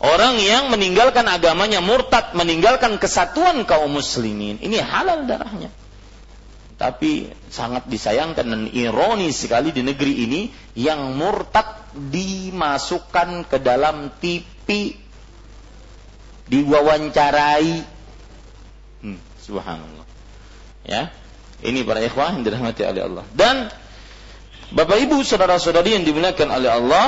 Orang yang meninggalkan agamanya murtad, meninggalkan kesatuan kaum muslimin. Ini halal darahnya. Tapi sangat disayangkan dan ironis sekali di negeri ini yang murtad dimasukkan ke dalam TV diwawancarai. Hmm, subhanallah. Ya. Ini para ikhwah yang dirahmati oleh Allah. Dan Bapak Ibu saudara-saudari yang dimuliakan oleh Allah,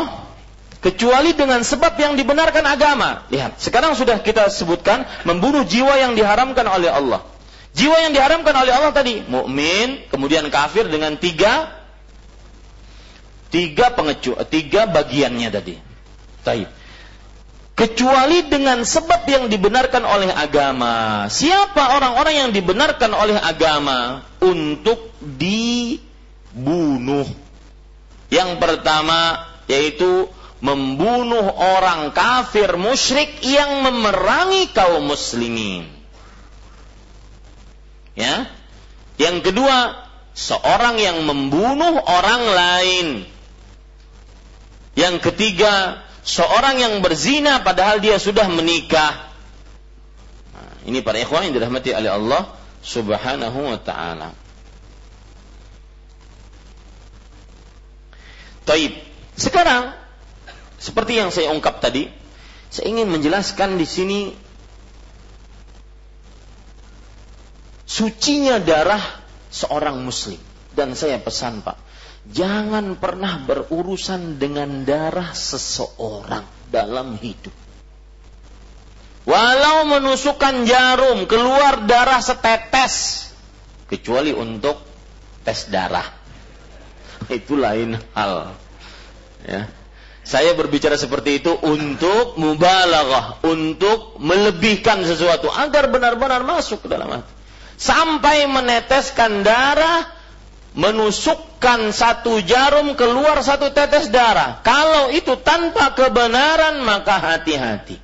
kecuali dengan sebab yang dibenarkan agama. Lihat, sekarang sudah kita sebutkan membunuh jiwa yang diharamkan oleh Allah. Jiwa yang diharamkan oleh Allah tadi, mukmin, kemudian kafir dengan tiga tiga pengecu, tiga bagiannya tadi. Taib. Kecuali dengan sebab yang dibenarkan oleh agama. Siapa orang-orang yang dibenarkan oleh agama untuk di bunuh. Yang pertama yaitu membunuh orang kafir musyrik yang memerangi kaum muslimin. Ya. Yang kedua, seorang yang membunuh orang lain. Yang ketiga, seorang yang berzina padahal dia sudah menikah. Nah, ini para ikhwan yang dirahmati oleh Allah Subhanahu wa taala. Taib. Sekarang seperti yang saya ungkap tadi, saya ingin menjelaskan di sini sucinya darah seorang muslim. Dan saya pesan Pak, jangan pernah berurusan dengan darah seseorang dalam hidup. Walau menusukkan jarum keluar darah setetes, kecuali untuk tes darah. Itu lain hal. Ya. Saya berbicara seperti itu untuk mubalaghah, untuk melebihkan sesuatu agar benar-benar masuk ke dalam hati. Sampai meneteskan darah, menusukkan satu jarum keluar satu tetes darah. Kalau itu tanpa kebenaran maka hati-hati.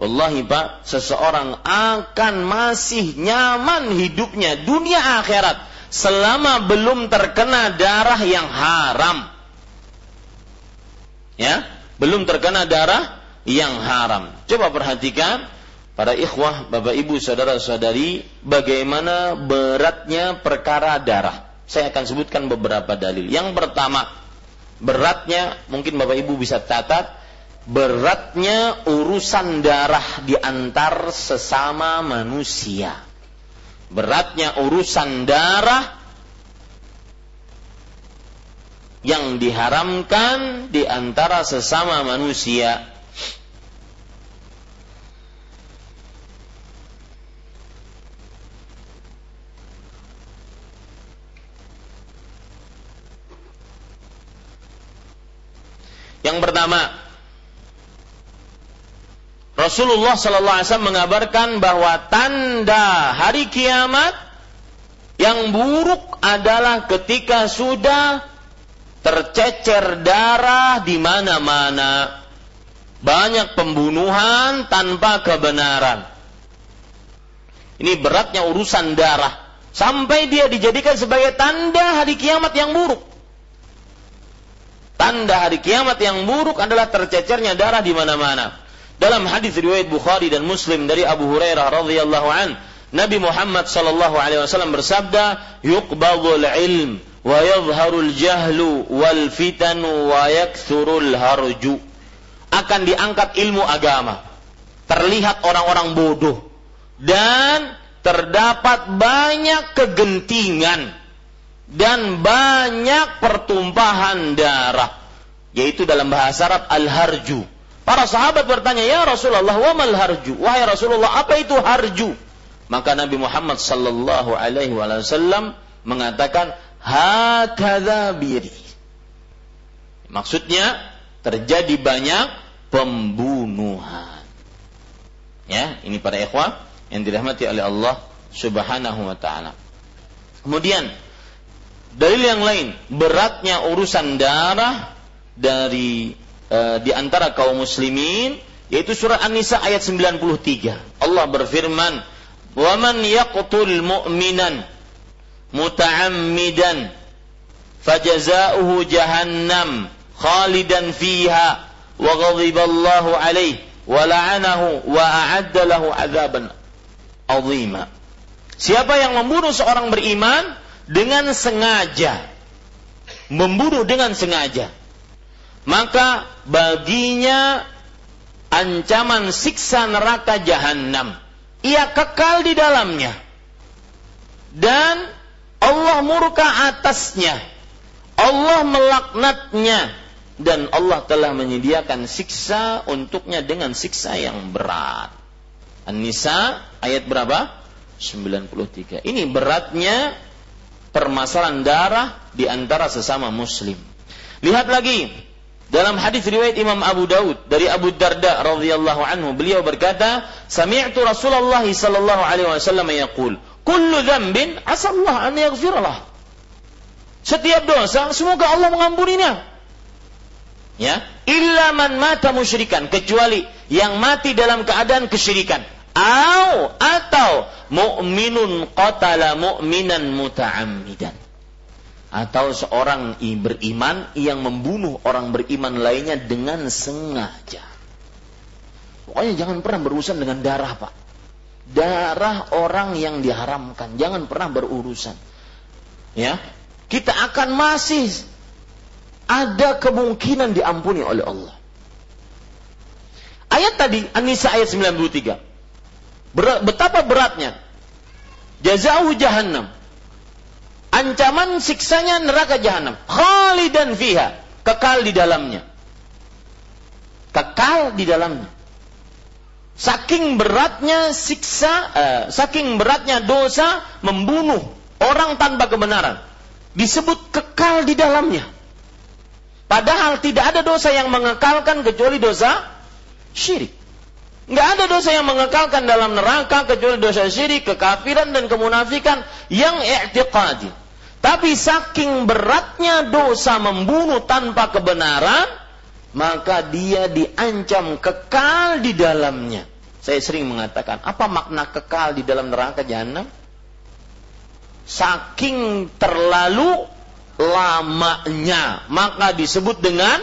Wallahi Pak, seseorang akan masih nyaman hidupnya dunia akhirat selama belum terkena darah yang haram ya belum terkena darah yang haram. Coba perhatikan para ikhwah, bapak ibu, saudara saudari, bagaimana beratnya perkara darah. Saya akan sebutkan beberapa dalil. Yang pertama, beratnya mungkin bapak ibu bisa catat, beratnya urusan darah di antar sesama manusia. Beratnya urusan darah yang diharamkan di antara sesama manusia. Yang pertama, Rasulullah Sallallahu Alaihi Wasallam mengabarkan bahwa tanda hari kiamat yang buruk adalah ketika sudah tercecer darah di mana-mana. Banyak pembunuhan tanpa kebenaran. Ini beratnya urusan darah. Sampai dia dijadikan sebagai tanda hari kiamat yang buruk. Tanda hari kiamat yang buruk adalah tercecernya darah di mana-mana. Dalam hadis riwayat Bukhari dan Muslim dari Abu Hurairah radhiyallahu an, Nabi Muhammad sallallahu alaihi wasallam bersabda, "Yuqbadul ilm wa yadhharul jahlu wal fitanu wa yakthurul harju. Akan diangkat ilmu agama. Terlihat orang-orang bodoh. Dan terdapat banyak kegentingan dan banyak pertumpahan darah yaitu dalam bahasa Arab al-harju para sahabat bertanya ya Rasulullah wa mal harju wahai Rasulullah apa itu harju maka Nabi Muhammad sallallahu alaihi wasallam mengatakan hakadha biri. Maksudnya terjadi banyak pembunuhan. Ya, ini para ikhwah yang dirahmati oleh Allah Subhanahu wa taala. Kemudian dalil yang lain, beratnya urusan darah dari e, di antara kaum muslimin yaitu surah An-Nisa ayat 93. Allah berfirman, "Wa man yaqtul mu'minan muta'ammidan fajaza'uhu jahannam khalidan fiha wa ghadiballahu alaih wa la'anahu wa a'adda lahu adzaban azima Siapa yang membunuh seorang beriman dengan sengaja membunuh dengan sengaja maka baginya ancaman siksa neraka jahanam ia kekal di dalamnya dan Allah murka atasnya. Allah melaknatnya dan Allah telah menyediakan siksa untuknya dengan siksa yang berat. An-Nisa ayat berapa? 93. Ini beratnya permasalahan darah di antara sesama muslim. Lihat lagi dalam hadis riwayat Imam Abu Daud dari Abu Darda radhiyallahu anhu beliau berkata, "Sami'tu Rasulullah sallallahu alaihi wasallam yaqul, kullu dzambin asallah an yaghfirlah. setiap dosa semoga Allah mengampuninya. Ya, illa man mata musyrikan kecuali yang mati dalam keadaan kesyirikan. Au mu'minun qatala mu'minan muta'ammidan. Atau seorang beriman yang membunuh orang beriman lainnya dengan sengaja. Pokoknya jangan pernah berurusan dengan darah, Pak. Darah orang yang diharamkan, jangan pernah berurusan. Ya, kita akan masih ada kemungkinan diampuni oleh Allah. Ayat tadi, An-Nisa ayat 93. Berat, betapa beratnya. Jazau jahannam. Ancaman siksanya neraka jahanam. Khalidan fiha. Kekal di dalamnya. Kekal di dalamnya. Saking beratnya siksa, uh, saking beratnya dosa membunuh orang tanpa kebenaran disebut kekal di dalamnya. Padahal tidak ada dosa yang mengekalkan kecuali dosa syirik. Nggak ada dosa yang mengekalkan dalam neraka kecuali dosa syirik, kekafiran dan kemunafikan yang i'tiqadi. Tapi saking beratnya dosa membunuh tanpa kebenaran, maka dia diancam kekal di dalamnya. Saya sering mengatakan, apa makna kekal di dalam neraka jahanam? saking terlalu lamanya maka disebut dengan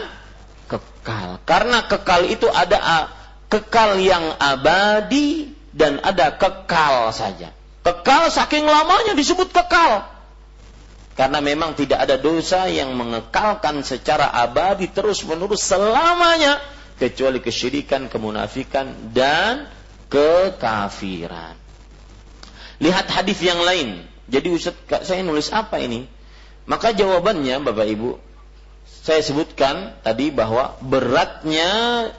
kekal karena kekal itu ada kekal yang abadi dan ada kekal saja kekal saking lamanya disebut kekal karena memang tidak ada dosa yang mengekalkan secara abadi terus menerus selamanya kecuali kesyirikan, kemunafikan dan kekafiran. Lihat hadis yang lain jadi Ustaz, saya nulis apa ini? Maka jawabannya Bapak Ibu, saya sebutkan tadi bahwa beratnya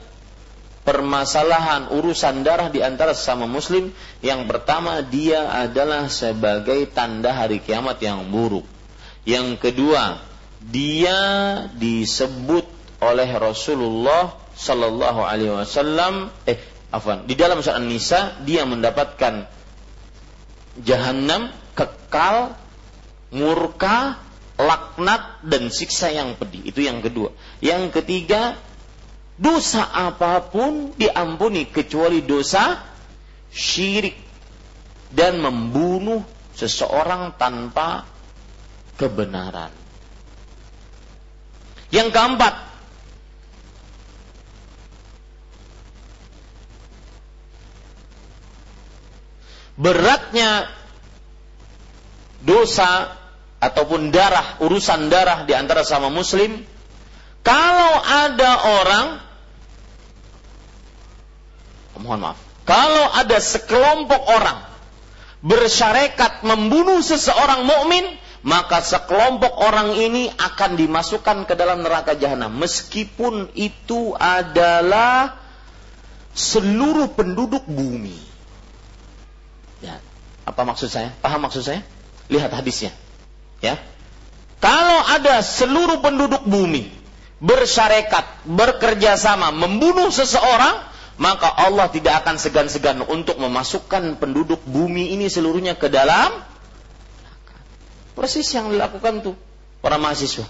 permasalahan urusan darah di antara sesama muslim yang pertama dia adalah sebagai tanda hari kiamat yang buruk. Yang kedua, dia disebut oleh Rasulullah Sallallahu Alaihi Wasallam eh afan di dalam surat An-Nisa dia mendapatkan jahanam kekal, murka, laknat dan siksa yang pedih. Itu yang kedua. Yang ketiga, dosa apa pun diampuni kecuali dosa syirik dan membunuh seseorang tanpa kebenaran. Yang keempat, beratnya dosa ataupun darah, urusan darah di antara sama muslim, kalau ada orang mohon maaf, kalau ada sekelompok orang bersyarekat membunuh seseorang mukmin, maka sekelompok orang ini akan dimasukkan ke dalam neraka jahanam meskipun itu adalah seluruh penduduk bumi. Ya, apa maksud saya? Paham maksud saya? Lihat hadisnya. Ya. Kalau ada seluruh penduduk bumi bersyarekat, bekerja sama membunuh seseorang, maka Allah tidak akan segan-segan untuk memasukkan penduduk bumi ini seluruhnya ke dalam persis yang dilakukan tuh para mahasiswa.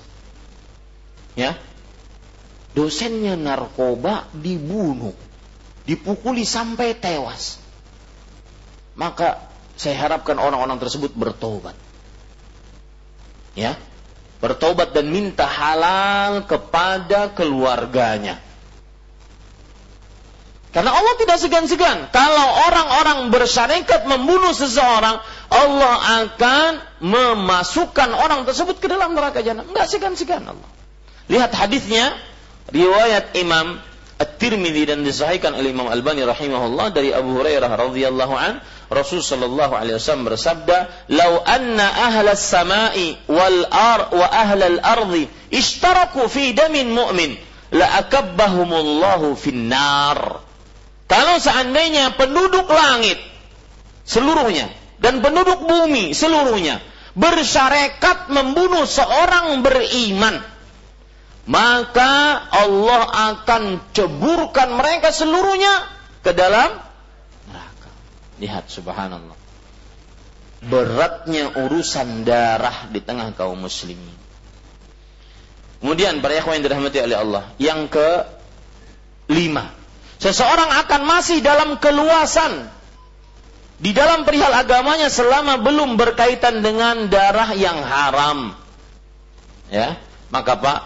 Ya. Dosennya narkoba dibunuh, dipukuli sampai tewas. Maka saya harapkan orang-orang tersebut bertobat. Ya, bertobat dan minta halal kepada keluarganya. Karena Allah tidak segan-segan. Kalau orang-orang bersyarikat membunuh seseorang, Allah akan memasukkan orang tersebut ke dalam neraka jahanam. Enggak segan-segan Allah. Lihat hadisnya riwayat Imam At-Tirmidzi dan disahihkan oleh Imam Albani rahimahullah dari Abu Hurairah radhiyallahu an Rasul sallallahu alaihi wasallam bersabda, "Lau anna ahlas samai wal ar wa ahlal ardi ishtaraku fi damin mu'min, la akabbahumullahu finnar." Kalau seandainya penduduk langit seluruhnya dan penduduk bumi seluruhnya bersyarekat membunuh seorang beriman, maka Allah akan ceburkan mereka seluruhnya ke dalam neraka. Lihat subhanallah. Beratnya urusan darah di tengah kaum muslimin. Kemudian para ikhwan yang dirahmati oleh Allah, yang ke lima, seseorang akan masih dalam keluasan di dalam perihal agamanya selama belum berkaitan dengan darah yang haram. Ya, maka Pak,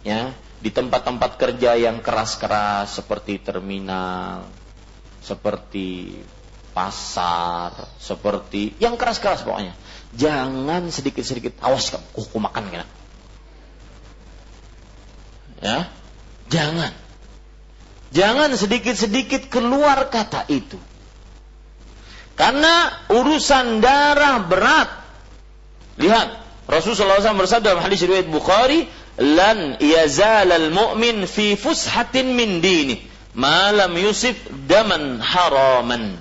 ya, di tempat-tempat kerja yang keras-keras seperti terminal, seperti pasar, seperti yang keras-keras pokoknya. Jangan sedikit-sedikit awas kamu, kuku makan kena. Ya, jangan. Jangan sedikit-sedikit keluar kata itu. Karena urusan darah berat. Lihat, Rasulullah SAW bersabda dalam hadis riwayat Bukhari, "Lan yazal al-mu'min fi fushatin min dini, malam yusif daman haraman."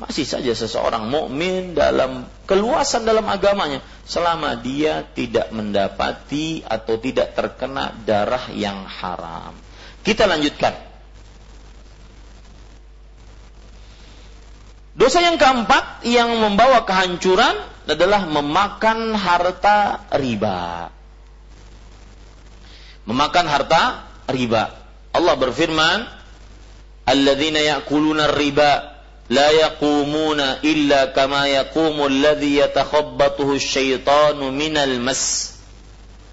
Masih saja seseorang mukmin dalam keluasan dalam agamanya selama dia tidak mendapati atau tidak terkena darah yang haram. Kita lanjutkan. Dosa yang keempat yang membawa kehancuran adalah memakan harta riba. Memakan harta riba. Allah berfirman, "Alladzina ya'kuluna riba la yaqumuna illa kama yaqumu alladhi yatakhabbathu asyaitanu minal mas."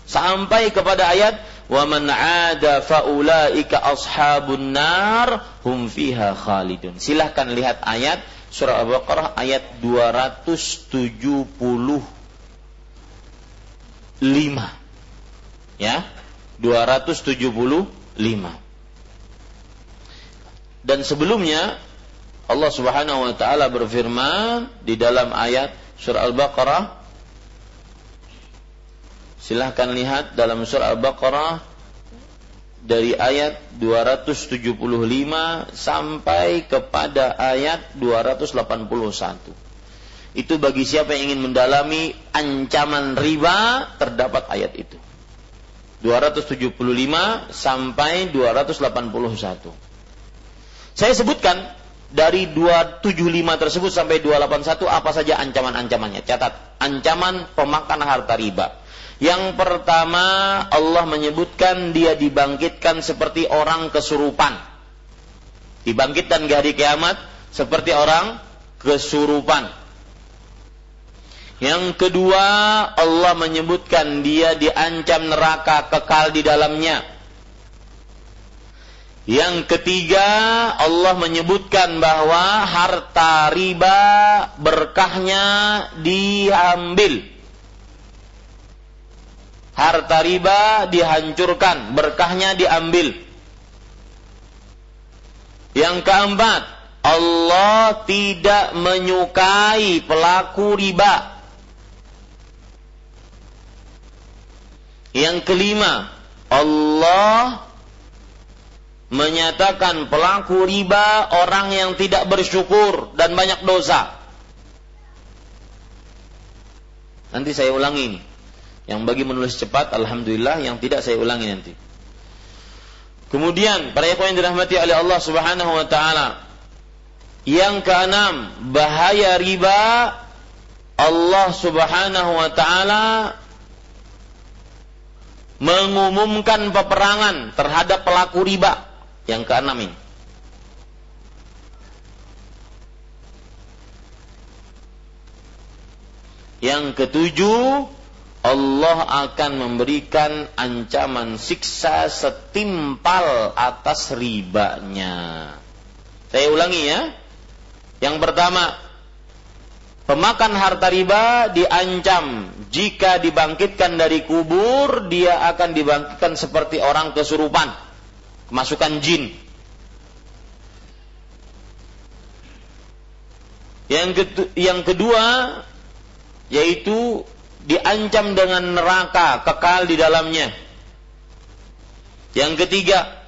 Sampai kepada ayat wa man 'ada faulaika ashabun nar hum fiha khalidun. Silahkan lihat ayat surah Al-Baqarah ayat 275. Ya, 275. Dan sebelumnya Allah Subhanahu wa taala berfirman di dalam ayat surah Al-Baqarah Silahkan lihat dalam surah Al-Baqarah dari ayat 275 sampai kepada ayat 281. Itu bagi siapa yang ingin mendalami ancaman riba terdapat ayat itu. 275 sampai 281. Saya sebutkan dari 275 tersebut sampai 281 apa saja ancaman-ancamannya. Catat, ancaman pemakan harta riba yang pertama Allah menyebutkan dia dibangkitkan seperti orang kesurupan. Dibangkitkan di hari kiamat seperti orang kesurupan. Yang kedua Allah menyebutkan dia diancam neraka kekal di dalamnya. Yang ketiga Allah menyebutkan bahwa harta riba berkahnya diambil harta riba dihancurkan, berkahnya diambil. Yang keempat, Allah tidak menyukai pelaku riba. Yang kelima, Allah menyatakan pelaku riba orang yang tidak bersyukur dan banyak dosa. Nanti saya ulangi ini. Yang bagi menulis cepat, alhamdulillah. Yang tidak saya ulangi nanti. Kemudian para ikhwan yang dirahmati oleh Allah Subhanahu wa taala. Yang keenam, bahaya riba Allah Subhanahu wa taala mengumumkan peperangan terhadap pelaku riba. Yang keenam ini. Yang ketujuh, Allah akan memberikan ancaman siksa setimpal atas ribanya. Saya ulangi ya. Yang pertama, pemakan harta riba diancam jika dibangkitkan dari kubur dia akan dibangkitkan seperti orang kesurupan, kemasukan jin. Yang kedua yaitu diancam dengan neraka kekal di dalamnya. Yang ketiga,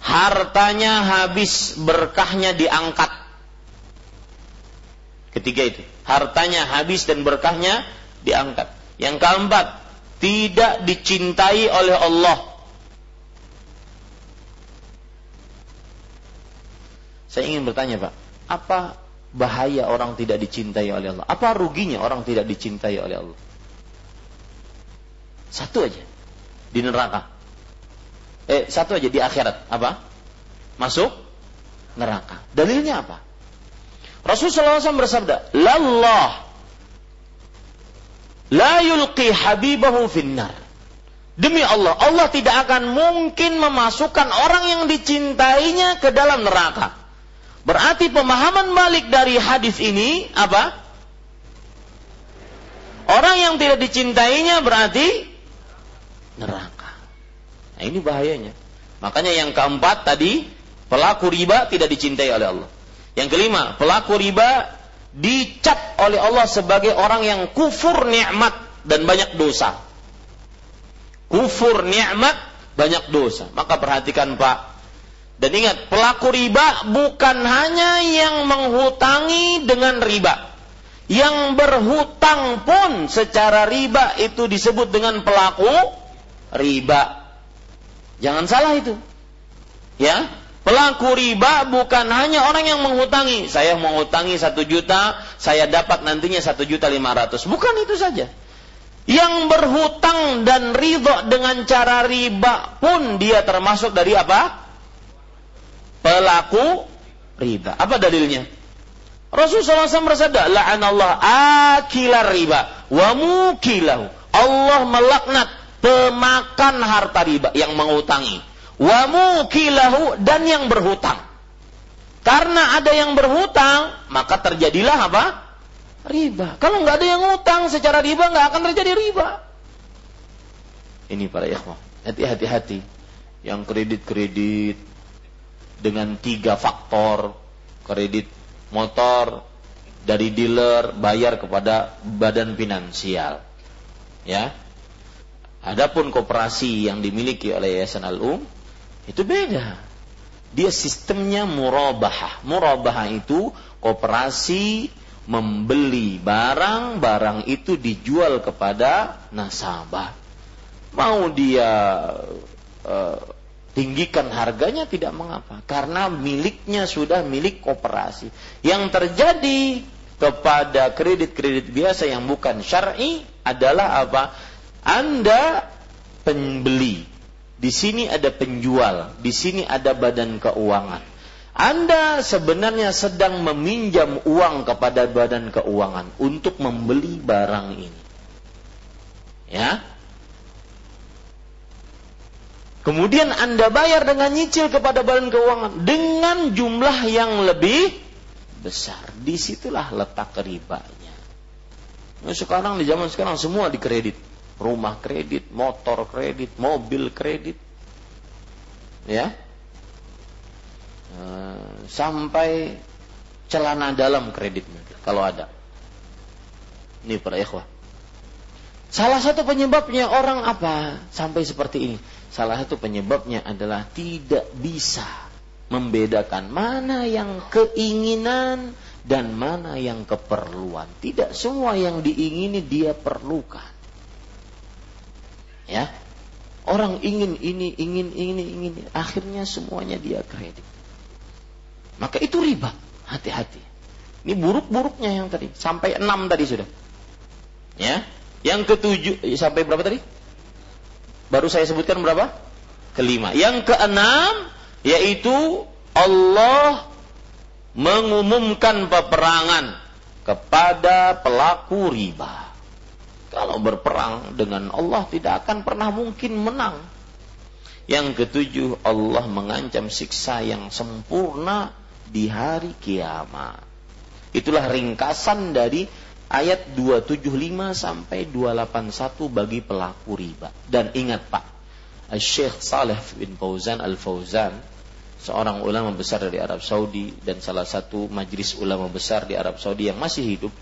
hartanya habis, berkahnya diangkat. Ketiga itu, hartanya habis dan berkahnya diangkat. Yang keempat, tidak dicintai oleh Allah. Saya ingin bertanya, Pak, apa bahaya orang tidak dicintai oleh Allah? Apa ruginya orang tidak dicintai oleh Allah? Satu aja. di neraka. Eh, satu aja di akhirat. Apa? Masuk neraka. Dalilnya apa? Rasulullah SAW bersabda, Lallah la yulqi habibahu finnar. Demi Allah, Allah tidak akan mungkin memasukkan orang yang dicintainya ke dalam neraka. Berarti pemahaman balik dari hadis ini apa? Orang yang tidak dicintainya berarti neraka. Nah ini bahayanya. Makanya yang keempat tadi, pelaku riba tidak dicintai oleh Allah. Yang kelima, pelaku riba dicap oleh Allah sebagai orang yang kufur nikmat dan banyak dosa. Kufur nikmat, banyak dosa. Maka perhatikan Pak. Dan ingat, pelaku riba bukan hanya yang menghutangi dengan riba. Yang berhutang pun secara riba itu disebut dengan pelaku riba. Jangan salah itu. Ya, pelaku riba bukan hanya orang yang menghutangi. Saya menghutangi satu juta, saya dapat nantinya satu juta lima ratus. Bukan itu saja. Yang berhutang dan ridho dengan cara riba pun dia termasuk dari apa? Pelaku riba. Apa dalilnya? Rasulullah SAW bersabda, "La'anallah akilar riba wa mukilahu." Allah melaknat pemakan harta riba yang mengutangi. Wa mukilahu dan yang berhutang. Karena ada yang berhutang maka terjadilah apa? Riba. Kalau nggak ada yang ngutang secara riba nggak akan terjadi riba. Ini para ikhwah hati-hati hati yang kredit-kredit dengan tiga faktor kredit motor dari dealer bayar kepada badan finansial. Ya Adapun koperasi yang dimiliki oleh Yayasan Al-Um itu beda. Dia sistemnya murabahah. Murabahah itu koperasi membeli barang, barang itu dijual kepada nasabah. Mau dia uh, tinggikan harganya tidak mengapa karena miliknya sudah milik koperasi. Yang terjadi kepada kredit-kredit biasa yang bukan syar'i adalah apa? Anda pembeli, di sini ada penjual, di sini ada badan keuangan. Anda sebenarnya sedang meminjam uang kepada badan keuangan untuk membeli barang ini. Ya. Kemudian Anda bayar dengan nyicil kepada badan keuangan dengan jumlah yang lebih besar. Di situlah letak ribanya. Nah, sekarang di zaman sekarang semua dikredit rumah kredit, motor kredit, mobil kredit, ya, eh, sampai celana dalam kreditnya kalau ada. Ini para ikhwah. Salah satu penyebabnya orang apa sampai seperti ini? Salah satu penyebabnya adalah tidak bisa membedakan mana yang keinginan dan mana yang keperluan. Tidak semua yang diingini dia perlukan. Ya. Orang ingin ini, ingin ini, ingin ini. Akhirnya semuanya dia kredit. Maka itu riba. Hati-hati. Ini buruk-buruknya yang tadi. Sampai enam tadi sudah. Ya. Yang ketujuh, eh, sampai berapa tadi? Baru saya sebutkan berapa? Kelima. Yang keenam, yaitu Allah mengumumkan peperangan kepada pelaku riba. Kalau berperang dengan Allah tidak akan pernah mungkin menang. Yang ketujuh, Allah mengancam siksa yang sempurna di hari kiamat. Itulah ringkasan dari ayat 275 sampai 281 bagi pelaku riba. Dan ingat Pak, Syekh Saleh bin Fauzan Al-Fauzan, seorang ulama besar dari Arab Saudi dan salah satu majlis ulama besar di Arab Saudi yang masih hidup,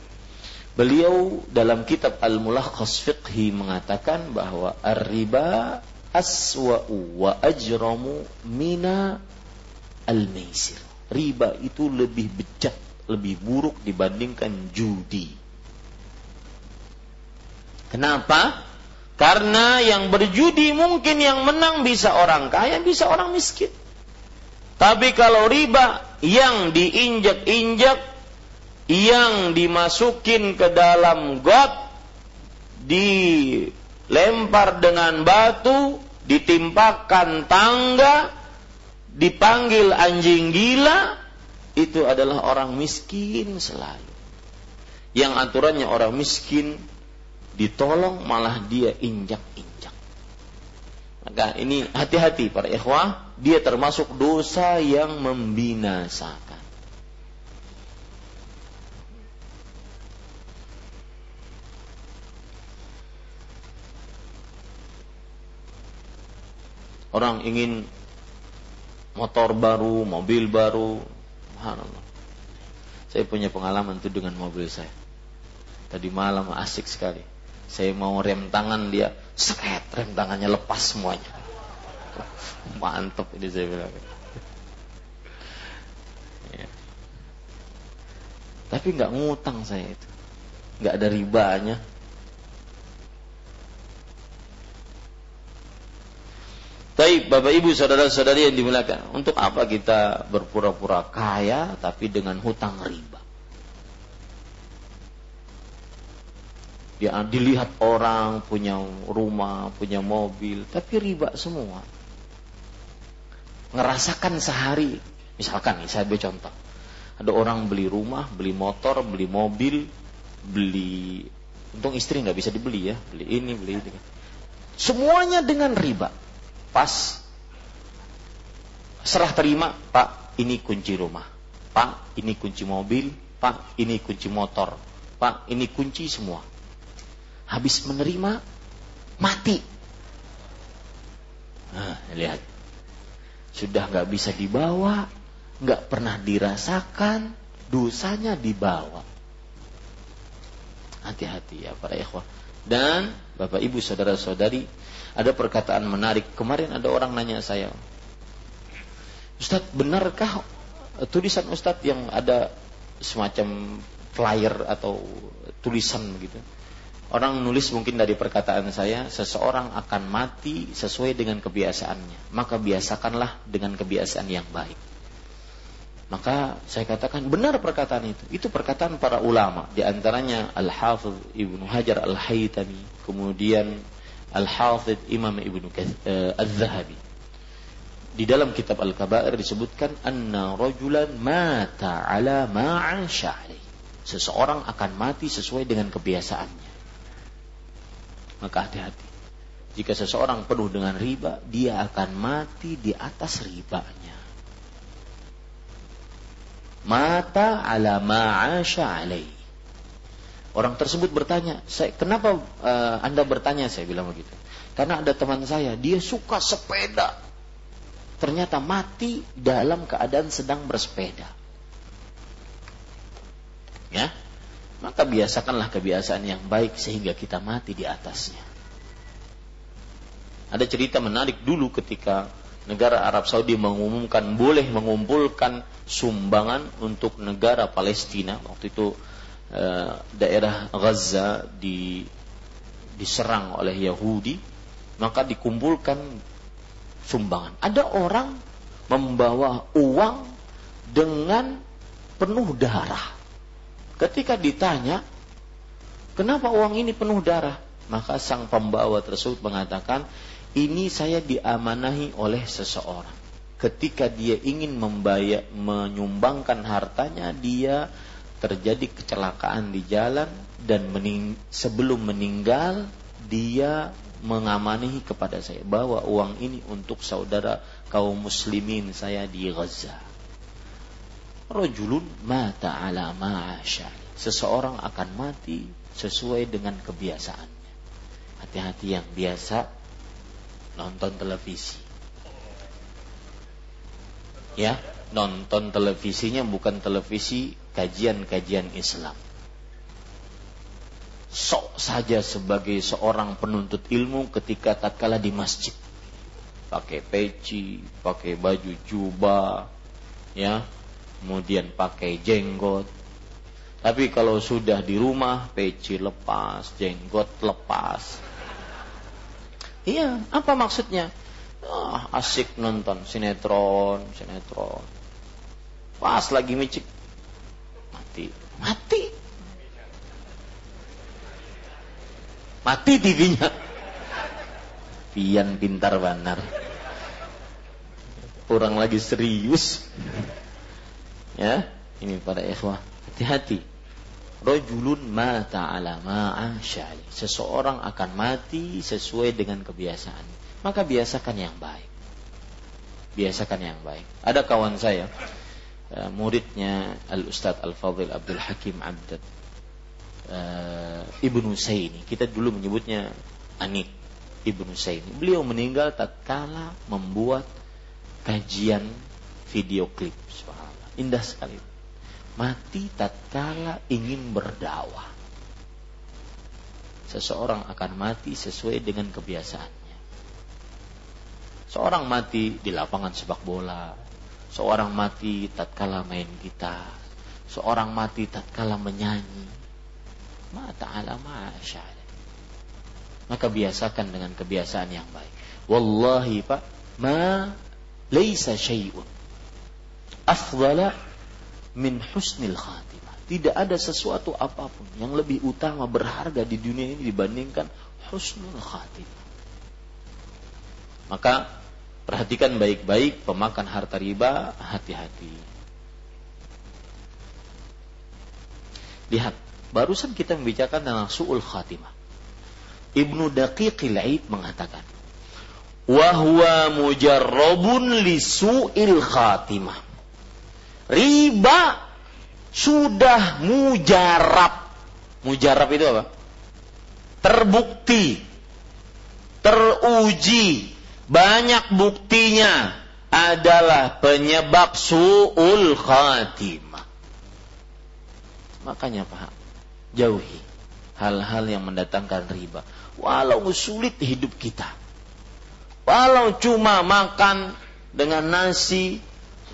Beliau dalam kitab Al-Mulakhas Fiqhi mengatakan bahwa ar-riba aswa'u wa ajramu mina al-maisir. Riba itu lebih bejat, lebih buruk dibandingkan judi. Kenapa? Karena yang berjudi mungkin yang menang bisa orang kaya, bisa orang miskin. Tapi kalau riba yang diinjak-injak yang dimasukin ke dalam got di lempar dengan batu, ditimpakan tangga, dipanggil anjing gila, itu adalah orang miskin selalu. Yang aturannya orang miskin ditolong malah dia injak-injak. Maka ini hati-hati para ikhwah, dia termasuk dosa yang membinasakan. Orang ingin motor baru, mobil baru, subhanallah. Saya punya pengalaman itu dengan mobil saya. Tadi malam asik sekali. Saya mau rem tangan dia, seret rem tangannya lepas semuanya. Mantap ini saya bilang. Ya. Tapi nggak ngutang saya itu, nggak ada ribanya. Tapi Bapak Ibu saudara-saudari yang dimuliakan, untuk apa kita berpura-pura kaya tapi dengan hutang riba? Dia dilihat orang punya rumah, punya mobil, tapi riba semua. Ngerasakan sehari, misalkan nih saya beri contoh. Ada orang beli rumah, beli motor, beli mobil, beli untung istri nggak bisa dibeli ya, beli ini, beli ini. Semuanya dengan riba pas serah terima, Pak, ini kunci rumah. Pak, ini kunci mobil. Pak, ini kunci motor. Pak, ini kunci semua. Habis menerima, mati. Nah, lihat. Sudah nggak bisa dibawa, nggak pernah dirasakan, dosanya dibawa. Hati-hati ya para ikhwah. Dan Bapak Ibu saudara-saudari ada perkataan menarik. Kemarin ada orang nanya saya, Ustadz benarkah tulisan Ustadz yang ada semacam flyer atau tulisan begitu? Orang nulis mungkin dari perkataan saya, seseorang akan mati sesuai dengan kebiasaannya. Maka biasakanlah dengan kebiasaan yang baik. Maka saya katakan benar perkataan itu. Itu perkataan para ulama. Di antaranya Al-Hafidh Ibnu Hajar Al-Haytami. Kemudian Al-Hafidh Imam Ibnu uh, Az-Zahabi. Di dalam kitab Al-Kabair disebutkan anna rajulan mata ala ma'asha Seseorang akan mati sesuai dengan kebiasaannya. Maka hati-hati. Jika seseorang penuh dengan riba, dia akan mati di atas ribanya. Mata ala ma'asha alaih Orang tersebut bertanya, saya, kenapa uh, Anda bertanya? Saya bilang begitu. Karena ada teman saya, dia suka sepeda. Ternyata mati dalam keadaan sedang bersepeda. Ya, maka biasakanlah kebiasaan yang baik sehingga kita mati di atasnya. Ada cerita menarik dulu ketika negara Arab Saudi mengumumkan boleh mengumpulkan sumbangan untuk negara Palestina. Waktu itu Eh, daerah Gaza di, diserang oleh Yahudi, maka dikumpulkan sumbangan. Ada orang membawa uang dengan penuh darah. Ketika ditanya, kenapa uang ini penuh darah? Maka sang pembawa tersebut mengatakan, ini saya diamanahi oleh seseorang. Ketika dia ingin membayar, menyumbangkan hartanya, dia terjadi kecelakaan di jalan dan mening sebelum meninggal dia mengamani kepada saya bahwa uang ini untuk saudara kaum muslimin saya di Gaza. Rajulun mata ala ma'asya. Seseorang akan mati sesuai dengan kebiasaannya. Hati-hati yang biasa nonton televisi. Ya, nonton televisinya bukan televisi kajian-kajian Islam. Sok saja sebagai seorang penuntut ilmu ketika tatkala di masjid. Pakai peci, pakai baju jubah, ya, kemudian pakai jenggot. Tapi kalau sudah di rumah, peci lepas, jenggot lepas. Iya, apa maksudnya? Ah, asik nonton sinetron, sinetron. Pas lagi micik, mati. Mati. TV-nya. pian pintar banar. Orang lagi serius. Ya, ini para ikhwah, hati-hati. Rajulun mata ala ma'asyali. Seseorang akan mati sesuai dengan kebiasaan. Maka biasakan yang baik. Biasakan yang baik. Ada kawan saya, eh, muridnya Al-Ustadz Al-Fadhil Abdul Hakim Abdad. Uh, Ibnu Saini. Kita dulu menyebutnya Anik Ibnu Saini. Beliau meninggal tatkala membuat kajian video klip. Indah sekali mati tatkala ingin berdakwah. Seseorang akan mati sesuai dengan kebiasaannya. Seorang mati di lapangan sepak bola, seorang mati tatkala main gitar, seorang mati tatkala menyanyi. Mata ala Maka biasakan dengan kebiasaan yang baik. Wallahi Pak, ma laisa syai'un afdala min husnil khatimah. Tidak ada sesuatu apa pun yang lebih utama berharga di dunia ini dibandingkan husnul khatimah. Maka perhatikan baik-baik pemakan harta riba, hati-hati. Lihat, barusan kita membicarakan tentang su'ul khatimah. Ibnu Daqiqil Aid mengatakan, "Wahwa mujarrabun li su'il khatimah." riba sudah mujarab. Mujarab itu apa? Terbukti, teruji, banyak buktinya adalah penyebab su'ul khatimah. Makanya Pak, jauhi hal-hal yang mendatangkan riba. Walau sulit hidup kita. Walau cuma makan dengan nasi,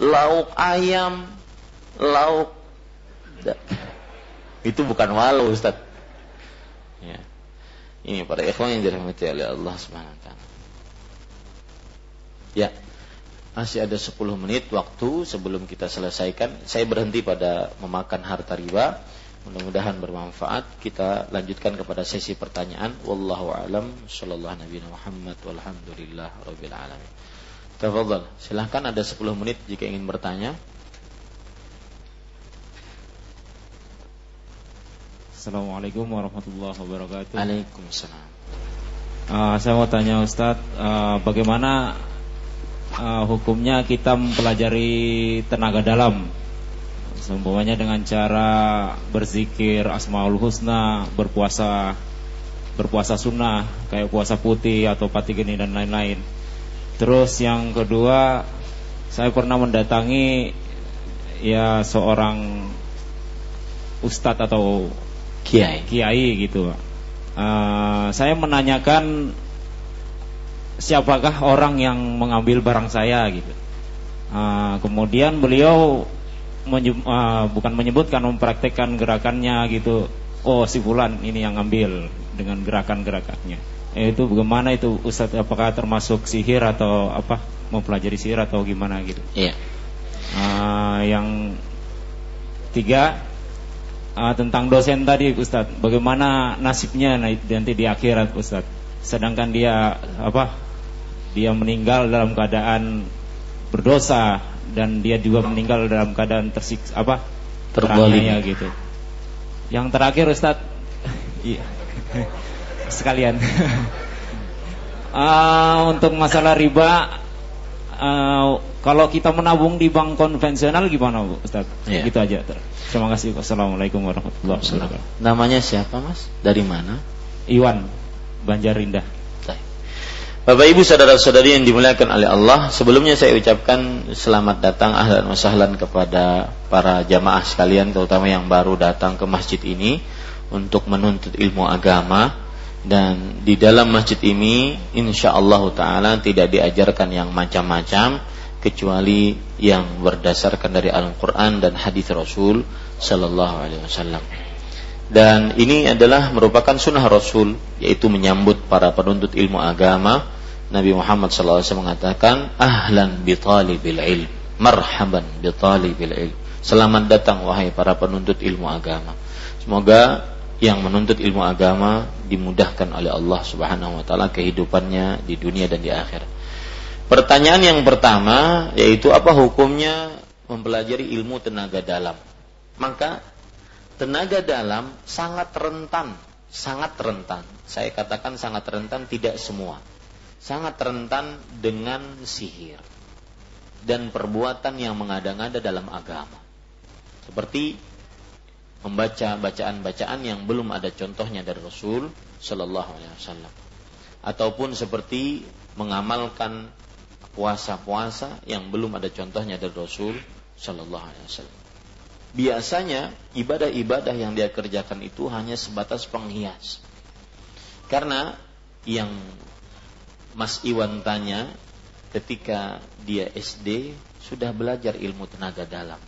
lauk ayam, lauk itu bukan walau Ustaz. Ya. Ini para ikhwan yang dirahmati oleh Allah Subhanahu wa taala. Ya. Masih ada 10 menit waktu sebelum kita selesaikan. Saya berhenti pada memakan harta riba. Mudah-mudahan bermanfaat. Kita lanjutkan kepada sesi pertanyaan. Wallahu alam. Sallallahu Nabi Muhammad walhamdulillah rabbil alamin. Tafadhal. Silahkan ada 10 menit jika ingin bertanya. Assalamualaikum warahmatullahi wabarakatuh. Waalaikumsalam. Uh, saya mau tanya Ustadz, uh, bagaimana uh, hukumnya kita mempelajari tenaga dalam? Seumpamanya dengan cara berzikir asmaul husna, berpuasa berpuasa sunnah kayak puasa putih atau pati geni dan lain-lain. Terus yang kedua, saya pernah mendatangi ya seorang ustadz atau kiai, kiai gitu. Uh, saya menanyakan siapakah orang yang mengambil barang saya gitu. Uh, kemudian beliau uh, bukan menyebutkan mempraktekkan gerakannya gitu. Oh si Fulan ini yang ambil dengan gerakan-gerakannya Eh, itu bagaimana itu Ustadz apakah termasuk sihir atau apa mempelajari sihir atau gimana gitu? Iya. Uh, yang tiga uh, tentang dosen tadi Ustadz, bagaimana nasibnya nanti di akhirat Ustadz? Sedangkan dia apa? Dia meninggal dalam keadaan berdosa dan dia juga meninggal dalam keadaan tersiksa apa? Terboleh gitu. Yang terakhir Ustadz, iya sekalian. uh, untuk masalah riba, uh, kalau kita menabung di bank konvensional gimana, Bu Ustaz? Ya. Gitu aja. Terima kasih. Wassalamualaikum warahmatullahi wabarakatuh. Namanya siapa, Mas? Dari mana? Iwan, Banjarindah. Bapak Ibu saudara-saudari yang dimuliakan oleh Allah, sebelumnya saya ucapkan selamat datang ahlan wa sahlan kepada para jamaah sekalian terutama yang baru datang ke masjid ini untuk menuntut ilmu agama dan di dalam masjid ini insya Allah taala tidak diajarkan yang macam-macam kecuali yang berdasarkan dari Al-Qur'an dan hadis Rasul sallallahu alaihi wasallam. Dan ini adalah merupakan sunnah Rasul yaitu menyambut para penuntut ilmu agama. Nabi Muhammad wasallam mengatakan ahlan bi talibil ilm, marhaban bi talibil ilm. Selamat datang wahai para penuntut ilmu agama. Semoga yang menuntut ilmu agama dimudahkan oleh Allah Subhanahu wa taala kehidupannya di dunia dan di akhirat. Pertanyaan yang pertama yaitu apa hukumnya mempelajari ilmu tenaga dalam? Maka tenaga dalam sangat rentan, sangat rentan. Saya katakan sangat rentan tidak semua. Sangat rentan dengan sihir dan perbuatan yang mengada-ngada dalam agama. Seperti membaca bacaan-bacaan yang belum ada contohnya dari Rasul Shallallahu Alaihi Wasallam, ataupun seperti mengamalkan puasa-puasa yang belum ada contohnya dari Rasul Shallallahu Alaihi Wasallam. Biasanya ibadah-ibadah yang dia kerjakan itu hanya sebatas penghias, karena yang Mas Iwan tanya ketika dia SD sudah belajar ilmu tenaga dalam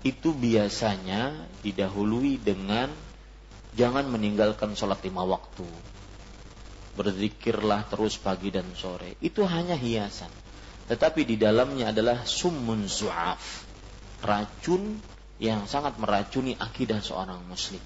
itu biasanya didahului dengan jangan meninggalkan sholat lima waktu. Berzikirlah terus pagi dan sore. Itu hanya hiasan. Tetapi di dalamnya adalah summun zu'af. Racun yang sangat meracuni akidah seorang muslim.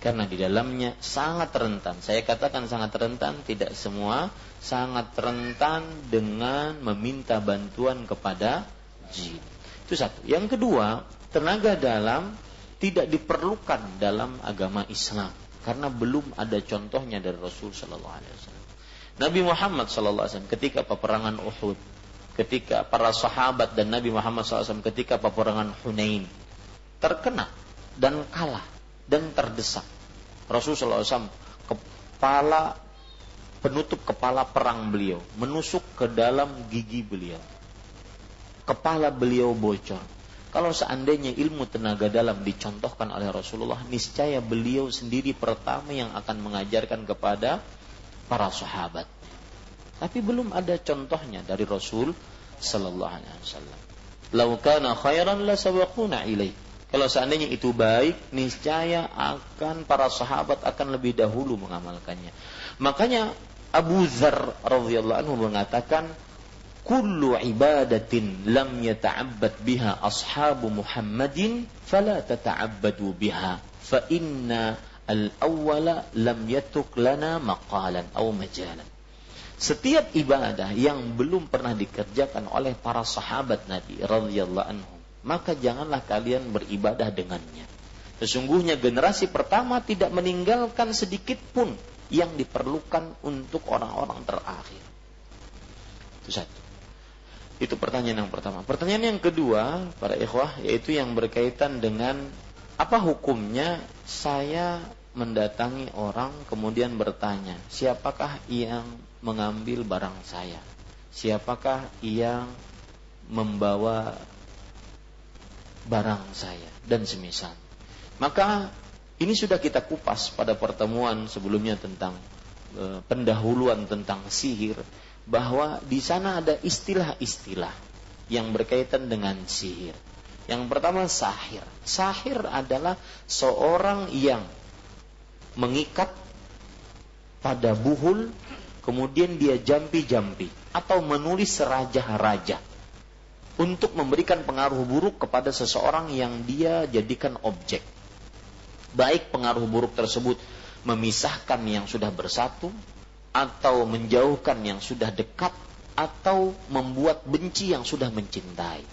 Karena di dalamnya sangat rentan. Saya katakan sangat rentan, tidak semua. Sangat rentan dengan meminta bantuan kepada jin. Itu satu. Yang kedua, tenaga dalam tidak diperlukan dalam agama Islam karena belum ada contohnya dari Rasul Shallallahu Alaihi Wasallam. Nabi Muhammad Shallallahu Alaihi Wasallam ketika peperangan Uhud, ketika para sahabat dan Nabi Muhammad SAW ketika peperangan Hunain terkena dan kalah dan terdesak. Rasul Shallallahu Alaihi Wasallam kepala penutup kepala perang beliau menusuk ke dalam gigi beliau. Kepala beliau bocor kalau seandainya ilmu tenaga dalam dicontohkan oleh Rasulullah, niscaya beliau sendiri pertama yang akan mengajarkan kepada para sahabat. Tapi belum ada contohnya dari Rasul sallallahu alaihi wasallam. Lau kana khairan la sabaquna ilaih. Kalau seandainya itu baik, niscaya akan para sahabat akan lebih dahulu mengamalkannya. Makanya Abu Dzar radhiyallahu anhu mengatakan, kullu ibadatin lam yata'abbad biha ashabu Muhammadin fala tata'abbadu biha fa inna al-awwala lam yatuk lana maqalan aw majalan setiap ibadah yang belum pernah dikerjakan oleh para sahabat Nabi radhiyallahu anhum maka janganlah kalian beribadah dengannya. Sesungguhnya generasi pertama tidak meninggalkan sedikit pun yang diperlukan untuk orang-orang terakhir. Itu satu. Itu pertanyaan yang pertama. Pertanyaan yang kedua, para ikhwah, yaitu yang berkaitan dengan apa hukumnya saya mendatangi orang kemudian bertanya, siapakah yang mengambil barang saya? Siapakah yang membawa barang saya dan semisal. Maka ini sudah kita kupas pada pertemuan sebelumnya tentang e, pendahuluan tentang sihir bahwa di sana ada istilah-istilah yang berkaitan dengan sihir. Yang pertama sahir. Sahir adalah seorang yang mengikat pada buhul kemudian dia jampi-jampi atau menulis raja-raja untuk memberikan pengaruh buruk kepada seseorang yang dia jadikan objek. Baik pengaruh buruk tersebut memisahkan yang sudah bersatu atau menjauhkan yang sudah dekat atau membuat benci yang sudah mencintai.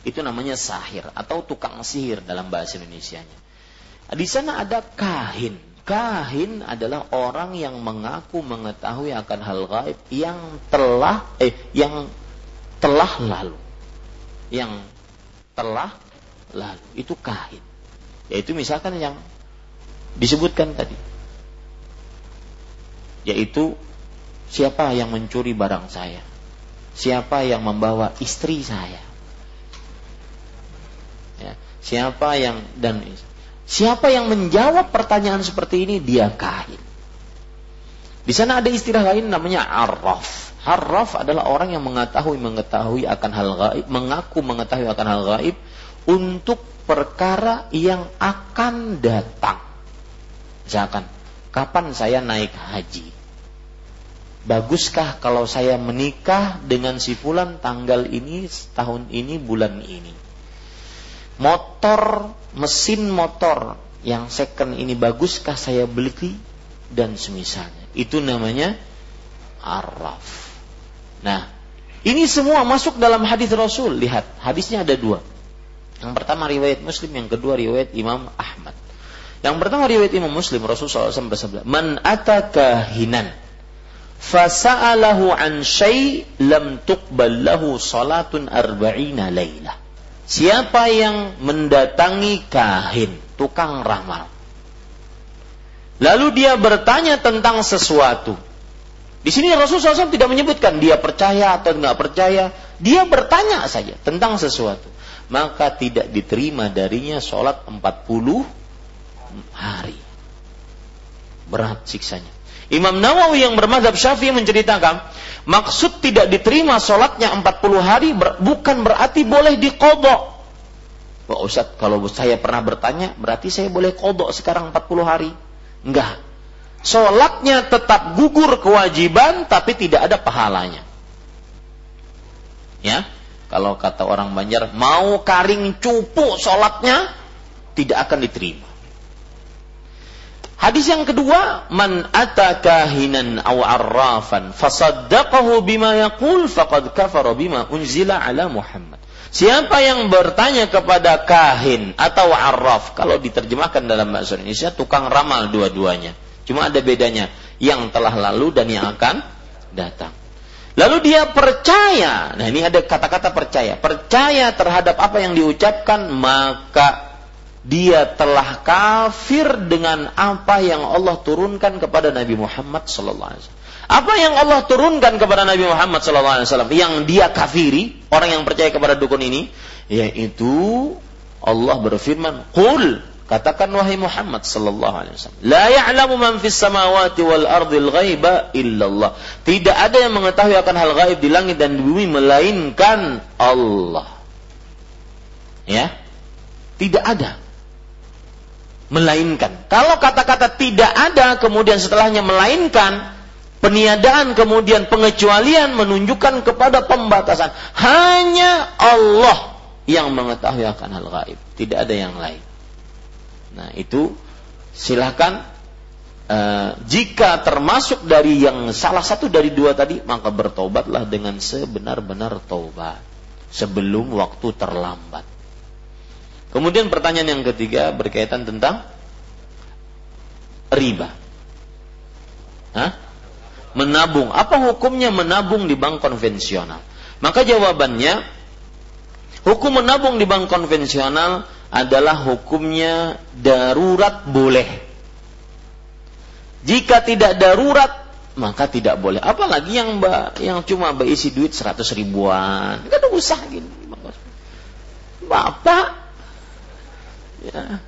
Itu namanya sahir atau tukang sihir dalam bahasa Indonesia-nya. Di sana ada kahin. Kahin adalah orang yang mengaku mengetahui akan hal gaib yang telah eh yang telah lalu. Yang telah lalu itu kahin. Yaitu misalkan yang disebutkan tadi yaitu siapa yang mencuri barang saya, siapa yang membawa istri saya, ya, siapa yang dan siapa yang menjawab pertanyaan seperti ini dia kahin. Di sana ada istilah lain namanya arraf. Arraf adalah orang yang mengetahui mengetahui akan hal gaib, mengaku mengetahui akan hal gaib untuk perkara yang akan datang. Misalkan kapan saya naik haji? Baguskah kalau saya menikah dengan si fulan tanggal ini, tahun ini, bulan ini? Motor, mesin motor yang second ini baguskah saya beli dan semisalnya. Itu namanya arraf. Nah, ini semua masuk dalam hadis Rasul. Lihat, hadisnya ada dua. Yang pertama riwayat Muslim, yang kedua riwayat Imam Ahmad. Yang pertama riwayat Imam Muslim Rasulullah SAW bersabda, "Man ataka hinan fasa'alahu an syai lam tuqbal lahu salatun arba'ina lailah." Siapa yang mendatangi kahin, tukang ramal. Lalu dia bertanya tentang sesuatu. Di sini Rasulullah SAW tidak menyebutkan dia percaya atau nggak percaya. Dia bertanya saja tentang sesuatu. Maka tidak diterima darinya sholat 40 hari. Berat siksanya. Imam Nawawi yang bermadhab syafi'i menceritakan, maksud tidak diterima sholatnya 40 hari bukan berarti boleh dikodok. Pak Ustaz, kalau saya pernah bertanya, berarti saya boleh kodok sekarang 40 hari. Enggak. Sholatnya tetap gugur kewajiban, tapi tidak ada pahalanya. Ya, kalau kata orang Banjar, mau karing cupu sholatnya, tidak akan diterima. Hadis yang kedua, man ata kahinan aw arrafan fasaddaqahu bima yaqul faqad kafara bima unzila ala Muhammad. Siapa yang bertanya kepada kahin atau arraf, kalau diterjemahkan dalam bahasa Indonesia, tukang ramal dua-duanya. Cuma ada bedanya, yang telah lalu dan yang akan datang. Lalu dia percaya, nah ini ada kata-kata percaya, percaya terhadap apa yang diucapkan, maka dia telah kafir dengan apa yang Allah turunkan kepada Nabi Muhammad sallallahu alaihi wasallam. Apa yang Allah turunkan kepada Nabi Muhammad SAW yang dia kafiri, orang yang percaya kepada dukun ini, yaitu Allah berfirman, "Qul katakan wahai Muhammad sallallahu alaihi wasallam, la ya'lamu man fis samawati wal ardil ghaiba illallah." Tidak ada yang mengetahui akan hal gaib di langit dan di bumi melainkan Allah. Ya. Tidak ada melainkan. Kalau kata-kata tidak ada kemudian setelahnya melainkan Peniadaan kemudian pengecualian menunjukkan kepada pembatasan. Hanya Allah yang mengetahui akan hal gaib. Tidak ada yang lain. Nah itu silahkan uh, jika termasuk dari yang salah satu dari dua tadi maka bertobatlah dengan sebenar-benar taubat sebelum waktu terlambat. Kemudian pertanyaan yang ketiga berkaitan tentang riba. Hah? menabung. Apa hukumnya menabung di bank konvensional? Maka jawabannya, hukum menabung di bank konvensional adalah hukumnya darurat boleh. Jika tidak darurat, maka tidak boleh. Apalagi yang yang cuma berisi duit seratus ribuan, kan usah gitu. Bapak, ya,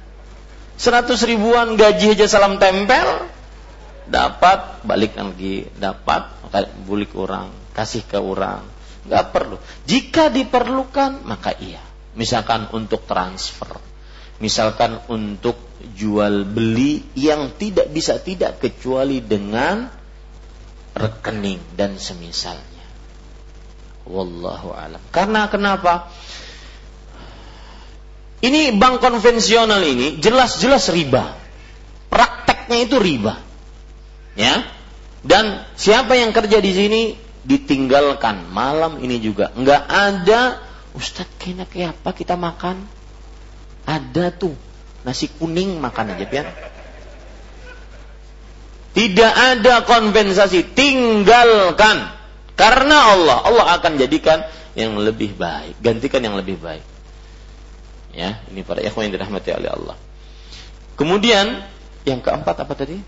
seratus ribuan gaji aja salam tempel, dapat balik lagi dapat bulik orang kasih ke orang. Nggak perlu. Jika diperlukan maka iya. Misalkan untuk transfer. Misalkan untuk jual beli yang tidak bisa tidak kecuali dengan rekening dan semisalnya. Wallahu alam. Karena kenapa ini bank konvensional ini jelas-jelas riba prakteknya itu riba Ya. Dan siapa yang kerja di sini ditinggalkan malam ini juga. Enggak ada Ustadz kayaknya kayak apa kita makan? Ada tuh nasi kuning makan aja pian. Tidak ada kompensasi, tinggalkan. Karena Allah, Allah akan jadikan yang lebih baik, gantikan yang lebih baik. Ya, ini para ikhwan yang dirahmati oleh Allah. Kemudian yang keempat apa tadi?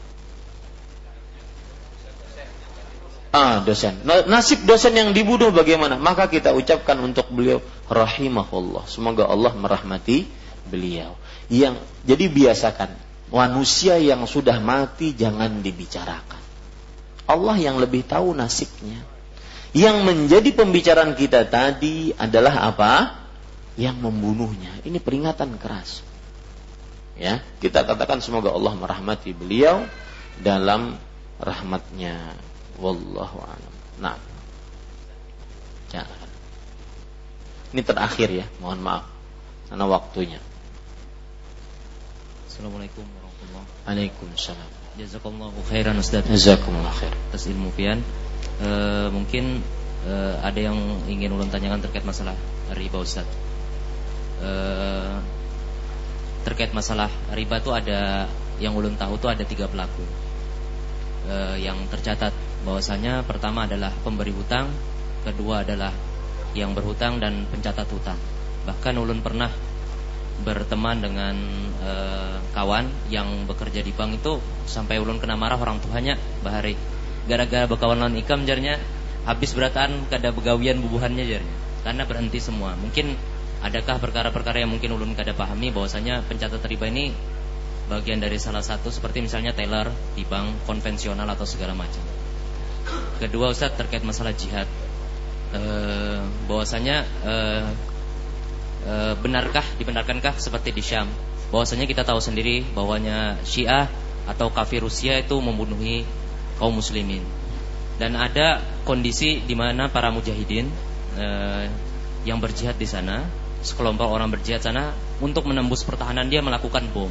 Ah, dosen. Nasib dosen yang dibunuh bagaimana? Maka kita ucapkan untuk beliau rahimahullah. Semoga Allah merahmati beliau. Yang jadi biasakan manusia yang sudah mati jangan dibicarakan. Allah yang lebih tahu nasibnya. Yang menjadi pembicaraan kita tadi adalah apa? Yang membunuhnya. Ini peringatan keras. Ya, kita katakan semoga Allah merahmati beliau dalam rahmatnya Wallahu a'lam. Nah. Ya. Ini terakhir ya, mohon maaf. Karena waktunya. Assalamualaikum warahmatullahi Waalaikumsalam. Jazakallahu khairan Ustaz Jazakumullah khair. atas ilmu pian. Eh, mungkin eh, ada yang ingin ulun tanyakan terkait masalah riba Ustaz. Eh, terkait masalah riba itu ada yang ulun tahu tuh ada tiga pelaku. Eh, yang tercatat bahwasanya pertama adalah pemberi hutang, kedua adalah yang berhutang dan pencatat hutang. Bahkan ulun pernah berteman dengan eh, kawan yang bekerja di bank itu sampai ulun kena marah orang tuanya bahari gara-gara berkawan lawan ikam jarnya habis berataan kada begawian bubuhannya jarnya. Karena berhenti semua. Mungkin adakah perkara-perkara yang mungkin ulun kada pahami bahwasanya pencatat riba ini bagian dari salah satu seperti misalnya teller di bank konvensional atau segala macam? Kedua Ustadz terkait masalah jihad. Eh, bahwasanya eh, Eh, benarkah dibenarkankah seperti di Syam? Bahwasanya kita tahu sendiri bahwanya Syiah atau kafir Rusia itu membunuhi kaum muslimin. Dan ada kondisi di mana para mujahidin eh, yang berjihad di sana sekelompok orang berjihad sana untuk menembus pertahanan dia melakukan bom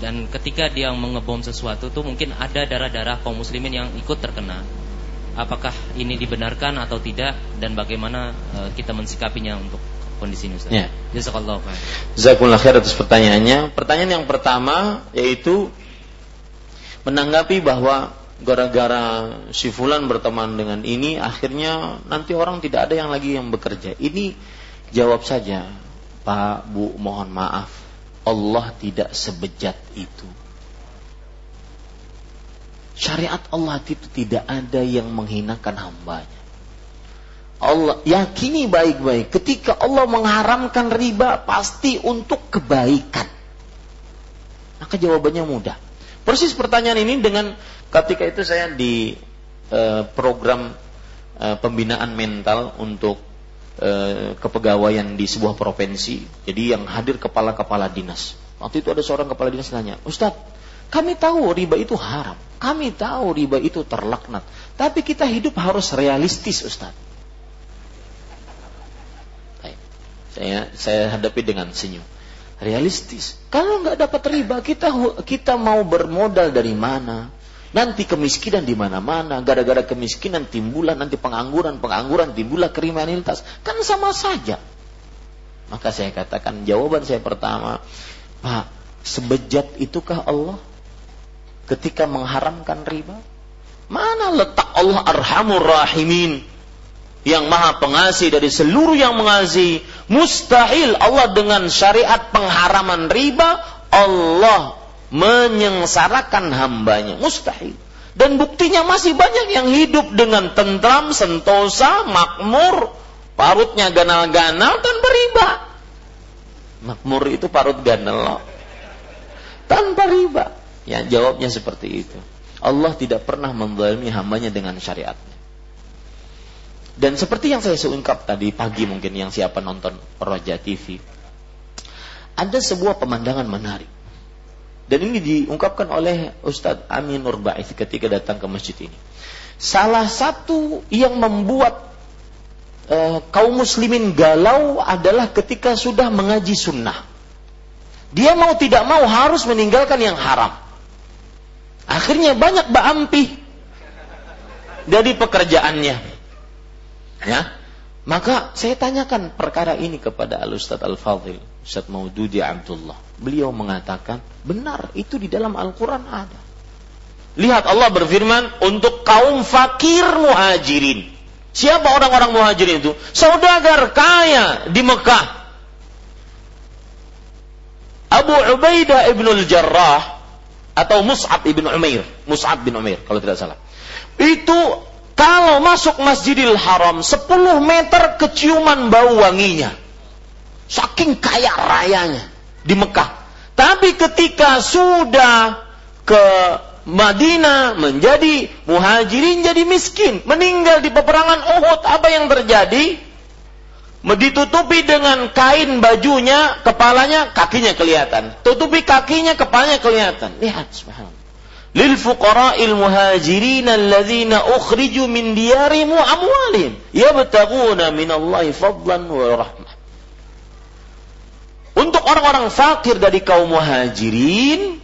dan ketika dia mengebom sesuatu tuh mungkin ada darah-darah kaum muslimin yang ikut terkena apakah ini dibenarkan atau tidak dan bagaimana eh, kita mensikapinya untuk kondisi ini Ustaz. Ya. Jazakallahu khair. Jazakumullah khair atas pertanyaannya. Pertanyaan yang pertama yaitu menanggapi bahwa gara-gara si fulan berteman dengan ini akhirnya nanti orang tidak ada yang lagi yang bekerja. Ini jawab saja, Pak, Bu, mohon maaf. Allah tidak sebejat itu. Syariat Allah itu tidak ada yang menghinakan hambanya. Allah yakini baik-baik ketika Allah mengharamkan riba pasti untuk kebaikan. Maka jawabannya mudah. Persis pertanyaan ini dengan ketika itu saya di eh, program eh, pembinaan mental untuk eh, kepegawaian di sebuah provinsi. Jadi yang hadir kepala-kepala dinas. Waktu itu ada seorang kepala dinas nanya, Ustadz, kami tahu riba itu haram. Kami tahu riba itu terlaknat. Tapi kita hidup harus realistis Ustadz. Saya saya hadapi dengan senyum. Realistis. Kalau nggak dapat riba, kita kita mau bermodal dari mana? Nanti kemiskinan di mana-mana, gara-gara kemiskinan timbulah nanti pengangguran, pengangguran timbulah kriminalitas. Kan sama saja. Maka saya katakan jawaban saya pertama, Pak, sebejat itukah Allah ketika mengharamkan riba? Mana letak Allah arhamur rahimin? yang maha pengasih dari seluruh yang mengasihi. Mustahil Allah dengan syariat pengharaman riba, Allah menyengsarakan hambanya. Mustahil. Dan buktinya masih banyak yang hidup dengan tentram, sentosa, makmur, parutnya ganal-ganal tanpa riba. Makmur itu parut ganal tanpa riba. Ya jawabnya seperti itu. Allah tidak pernah menzalimi hambanya dengan syariatnya. Dan seperti yang saya seungkap tadi pagi mungkin yang siapa nonton Roja TV. Ada sebuah pemandangan menarik. Dan ini diungkapkan oleh Ustadz Amin Nurbaiz ketika datang ke masjid ini. Salah satu yang membuat uh, kaum muslimin galau adalah ketika sudah mengaji sunnah. Dia mau tidak mau harus meninggalkan yang haram. Akhirnya banyak baampih dari pekerjaannya. Ya. Maka saya tanyakan perkara ini kepada Al Ustadz Al Fadil, Ustadz Maududi Abdullah. Beliau mengatakan, benar itu di dalam Al-Quran ada. Lihat Allah berfirman untuk kaum fakir muhajirin. Siapa orang-orang muhajirin itu? Saudagar kaya di Mekah. Abu Ubaidah ibnul Jarrah atau Mus'ab ibn Umair. Mus'ab bin Umair kalau tidak salah. Itu kalau masuk Masjidil Haram 10 meter keciuman bau wanginya. Saking kaya rayanya di Mekah. Tapi ketika sudah ke Madinah menjadi muhajirin jadi miskin, meninggal di peperangan Uhud, apa yang terjadi? Ditutupi dengan kain bajunya, kepalanya, kakinya kelihatan. Tutupi kakinya, kepalanya kelihatan. Lihat, subhanallah lil fuqara'il muhajirin alladzina ukhriju min diyarihim wa amwalihim yabtaguna min Allah fadlan wa rahmah. Untuk orang-orang fakir dari kaum muhajirin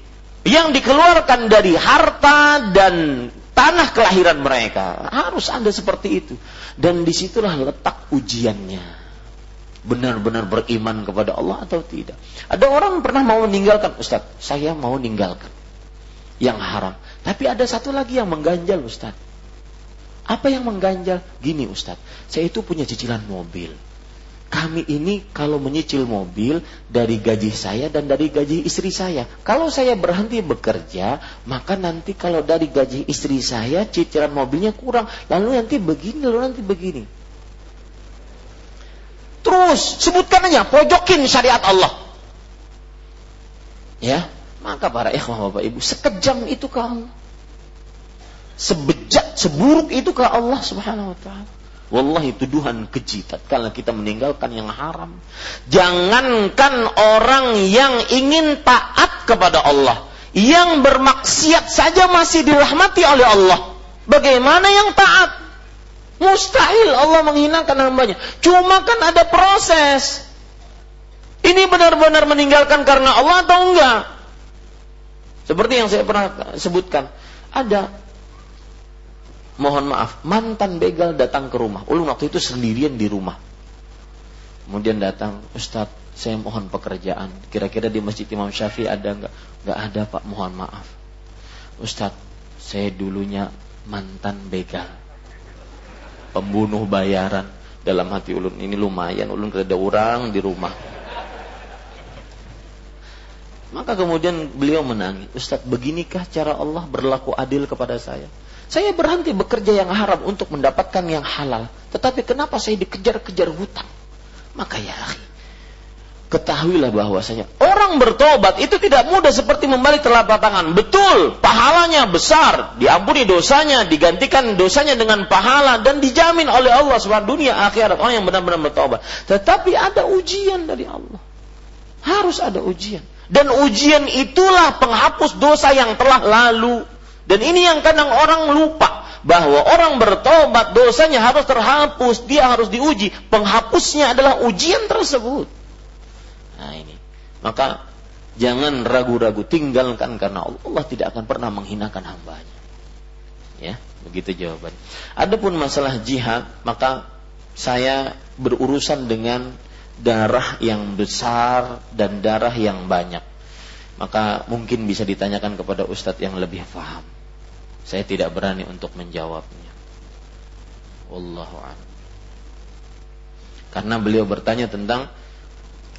yang dikeluarkan dari harta dan tanah kelahiran mereka. Harus ada seperti itu. Dan di situlah letak ujiannya. Benar-benar beriman kepada Allah atau tidak. Ada orang pernah mau meninggalkan, Ustaz, saya mau meninggalkan yang haram. Tapi ada satu lagi yang mengganjal, Ustaz. Apa yang mengganjal? Gini Ustaz, saya itu punya cicilan mobil kami ini kalau menyicil mobil dari gaji saya dan dari gaji istri saya. Kalau saya berhenti bekerja, maka nanti kalau dari gaji istri saya cicilan mobilnya kurang, lalu nanti begini, lalu nanti begini. Terus sebutkan aja, pojokin syariat Allah. Ya, maka para ikhwah Bapak Ibu, sekejam itu ke. Sebejat, seburuk itu ke Allah Subhanahu wa taala. Wallahi tuduhan keji tatkala kita meninggalkan yang haram. Jangankan orang yang ingin taat kepada Allah, yang bermaksiat saja masih dirahmati oleh Allah. Bagaimana yang taat? Mustahil Allah menghinakan hambanya. Cuma kan ada proses. Ini benar-benar meninggalkan karena Allah atau enggak? Seperti yang saya pernah sebutkan. Ada mohon maaf, mantan begal datang ke rumah. Ulun waktu itu sendirian di rumah. Kemudian datang, Ustadz, saya mohon pekerjaan. Kira-kira di Masjid Imam Syafi'i ada nggak? Nggak ada Pak, mohon maaf. Ustadz, saya dulunya mantan begal. Pembunuh bayaran. Dalam hati ulun ini lumayan, ulun ada orang di rumah. Maka kemudian beliau menangis, Ustadz beginikah cara Allah berlaku adil kepada saya? Saya berhenti bekerja yang haram untuk mendapatkan yang halal. Tetapi kenapa saya dikejar-kejar hutang? Maka ya akhi, ketahuilah bahwasanya orang bertobat itu tidak mudah seperti membalik telapak tangan. Betul, pahalanya besar, diampuni dosanya, digantikan dosanya dengan pahala dan dijamin oleh Allah SWT dunia akhirat orang yang benar-benar bertobat. Tetapi ada ujian dari Allah. Harus ada ujian. Dan ujian itulah penghapus dosa yang telah lalu. Dan ini yang kadang orang lupa bahwa orang bertobat dosanya harus terhapus, dia harus diuji. Penghapusnya adalah ujian tersebut. Nah ini. Maka jangan ragu-ragu tinggalkan karena Allah tidak akan pernah menghinakan hambanya. Ya, begitu jawaban. Adapun masalah jihad, maka saya berurusan dengan darah yang besar dan darah yang banyak. Maka mungkin bisa ditanyakan kepada ustadz yang lebih paham. Saya tidak berani untuk menjawabnya. Wallahu a'lam. Karena beliau bertanya tentang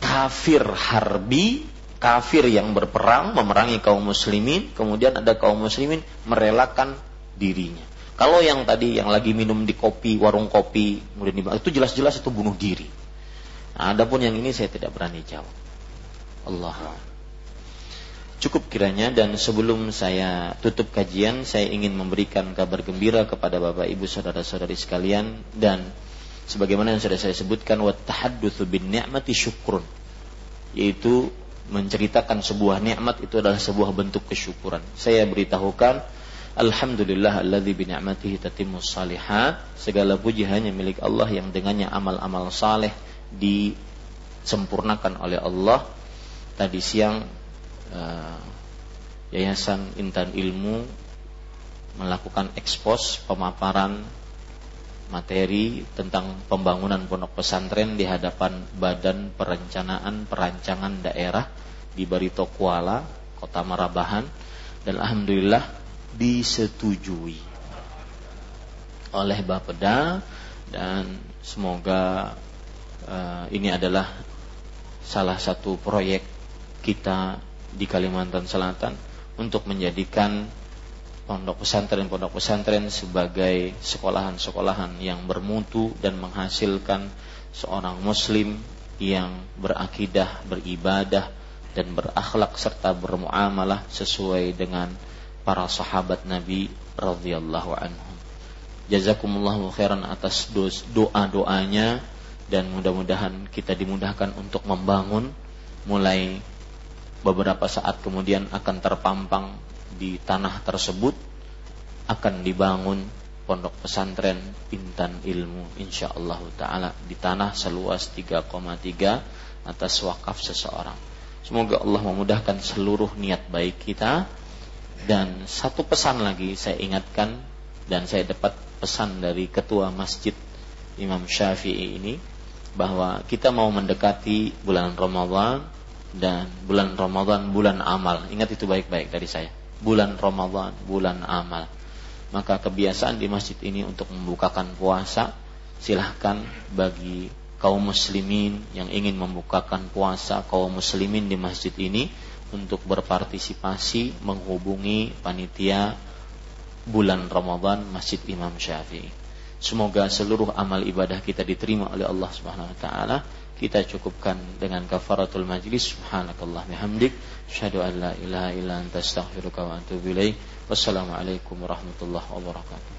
kafir harbi, kafir yang berperang memerangi kaum muslimin, kemudian ada kaum muslimin merelakan dirinya. Kalau yang tadi yang lagi minum di kopi, warung kopi, kemudian itu jelas-jelas itu bunuh diri. Nah, adapun yang ini saya tidak berani jawab. Allah cukup kiranya dan sebelum saya tutup kajian saya ingin memberikan kabar gembira kepada Bapak Ibu saudara-saudari sekalian dan sebagaimana yang sudah saya sebutkan wa tahaddutsu bin ni'mati syukrun yaitu menceritakan sebuah nikmat itu adalah sebuah bentuk kesyukuran. Saya beritahukan Alhamdulillah alladzi bi ni'matihi tatimmus salihat. Segala puji hanya milik Allah yang dengannya amal-amal saleh disempurnakan oleh Allah. Tadi siang uh, Yayasan Intan Ilmu melakukan ekspos pemaparan materi tentang pembangunan pondok pesantren di hadapan Badan Perencanaan Perancangan Daerah di Barito Kuala, Kota Marabahan dan alhamdulillah disetujui oleh Bapeda dan semoga uh, ini adalah salah satu proyek kita di Kalimantan Selatan untuk menjadikan pondok pesantren-pondok pesantren sebagai sekolahan-sekolahan yang bermutu dan menghasilkan seorang muslim yang berakidah, beribadah dan berakhlak serta bermuamalah sesuai dengan para sahabat Nabi radhiyallahu anhum. Jazakumullahu khairan atas doa-doanya dan mudah-mudahan kita dimudahkan untuk membangun mulai beberapa saat kemudian akan terpampang di tanah tersebut akan dibangun pondok pesantren Intan Ilmu insyaallah taala di tanah seluas 3,3 atas wakaf seseorang. Semoga Allah memudahkan seluruh niat baik kita dan satu pesan lagi saya ingatkan dan saya dapat pesan dari ketua masjid Imam Syafi'i ini bahwa kita mau mendekati bulan Ramadan dan bulan Ramadan bulan amal. Ingat itu baik-baik dari saya. Bulan Ramadan bulan amal. Maka kebiasaan di masjid ini untuk membukakan puasa silahkan bagi kaum muslimin yang ingin membukakan puasa kaum muslimin di masjid ini untuk berpartisipasi menghubungi panitia bulan Ramadan Masjid Imam Syafi'i. Semoga seluruh amal ibadah kita diterima oleh Allah Subhanahu wa taala. Kita cukupkan dengan kafaratul majlis. Subhanakallah bihamdik, asyhadu an la ilaha illa anta astaghfiruka wa atubu ilaik. Wassalamualaikum warahmatullahi wabarakatuh.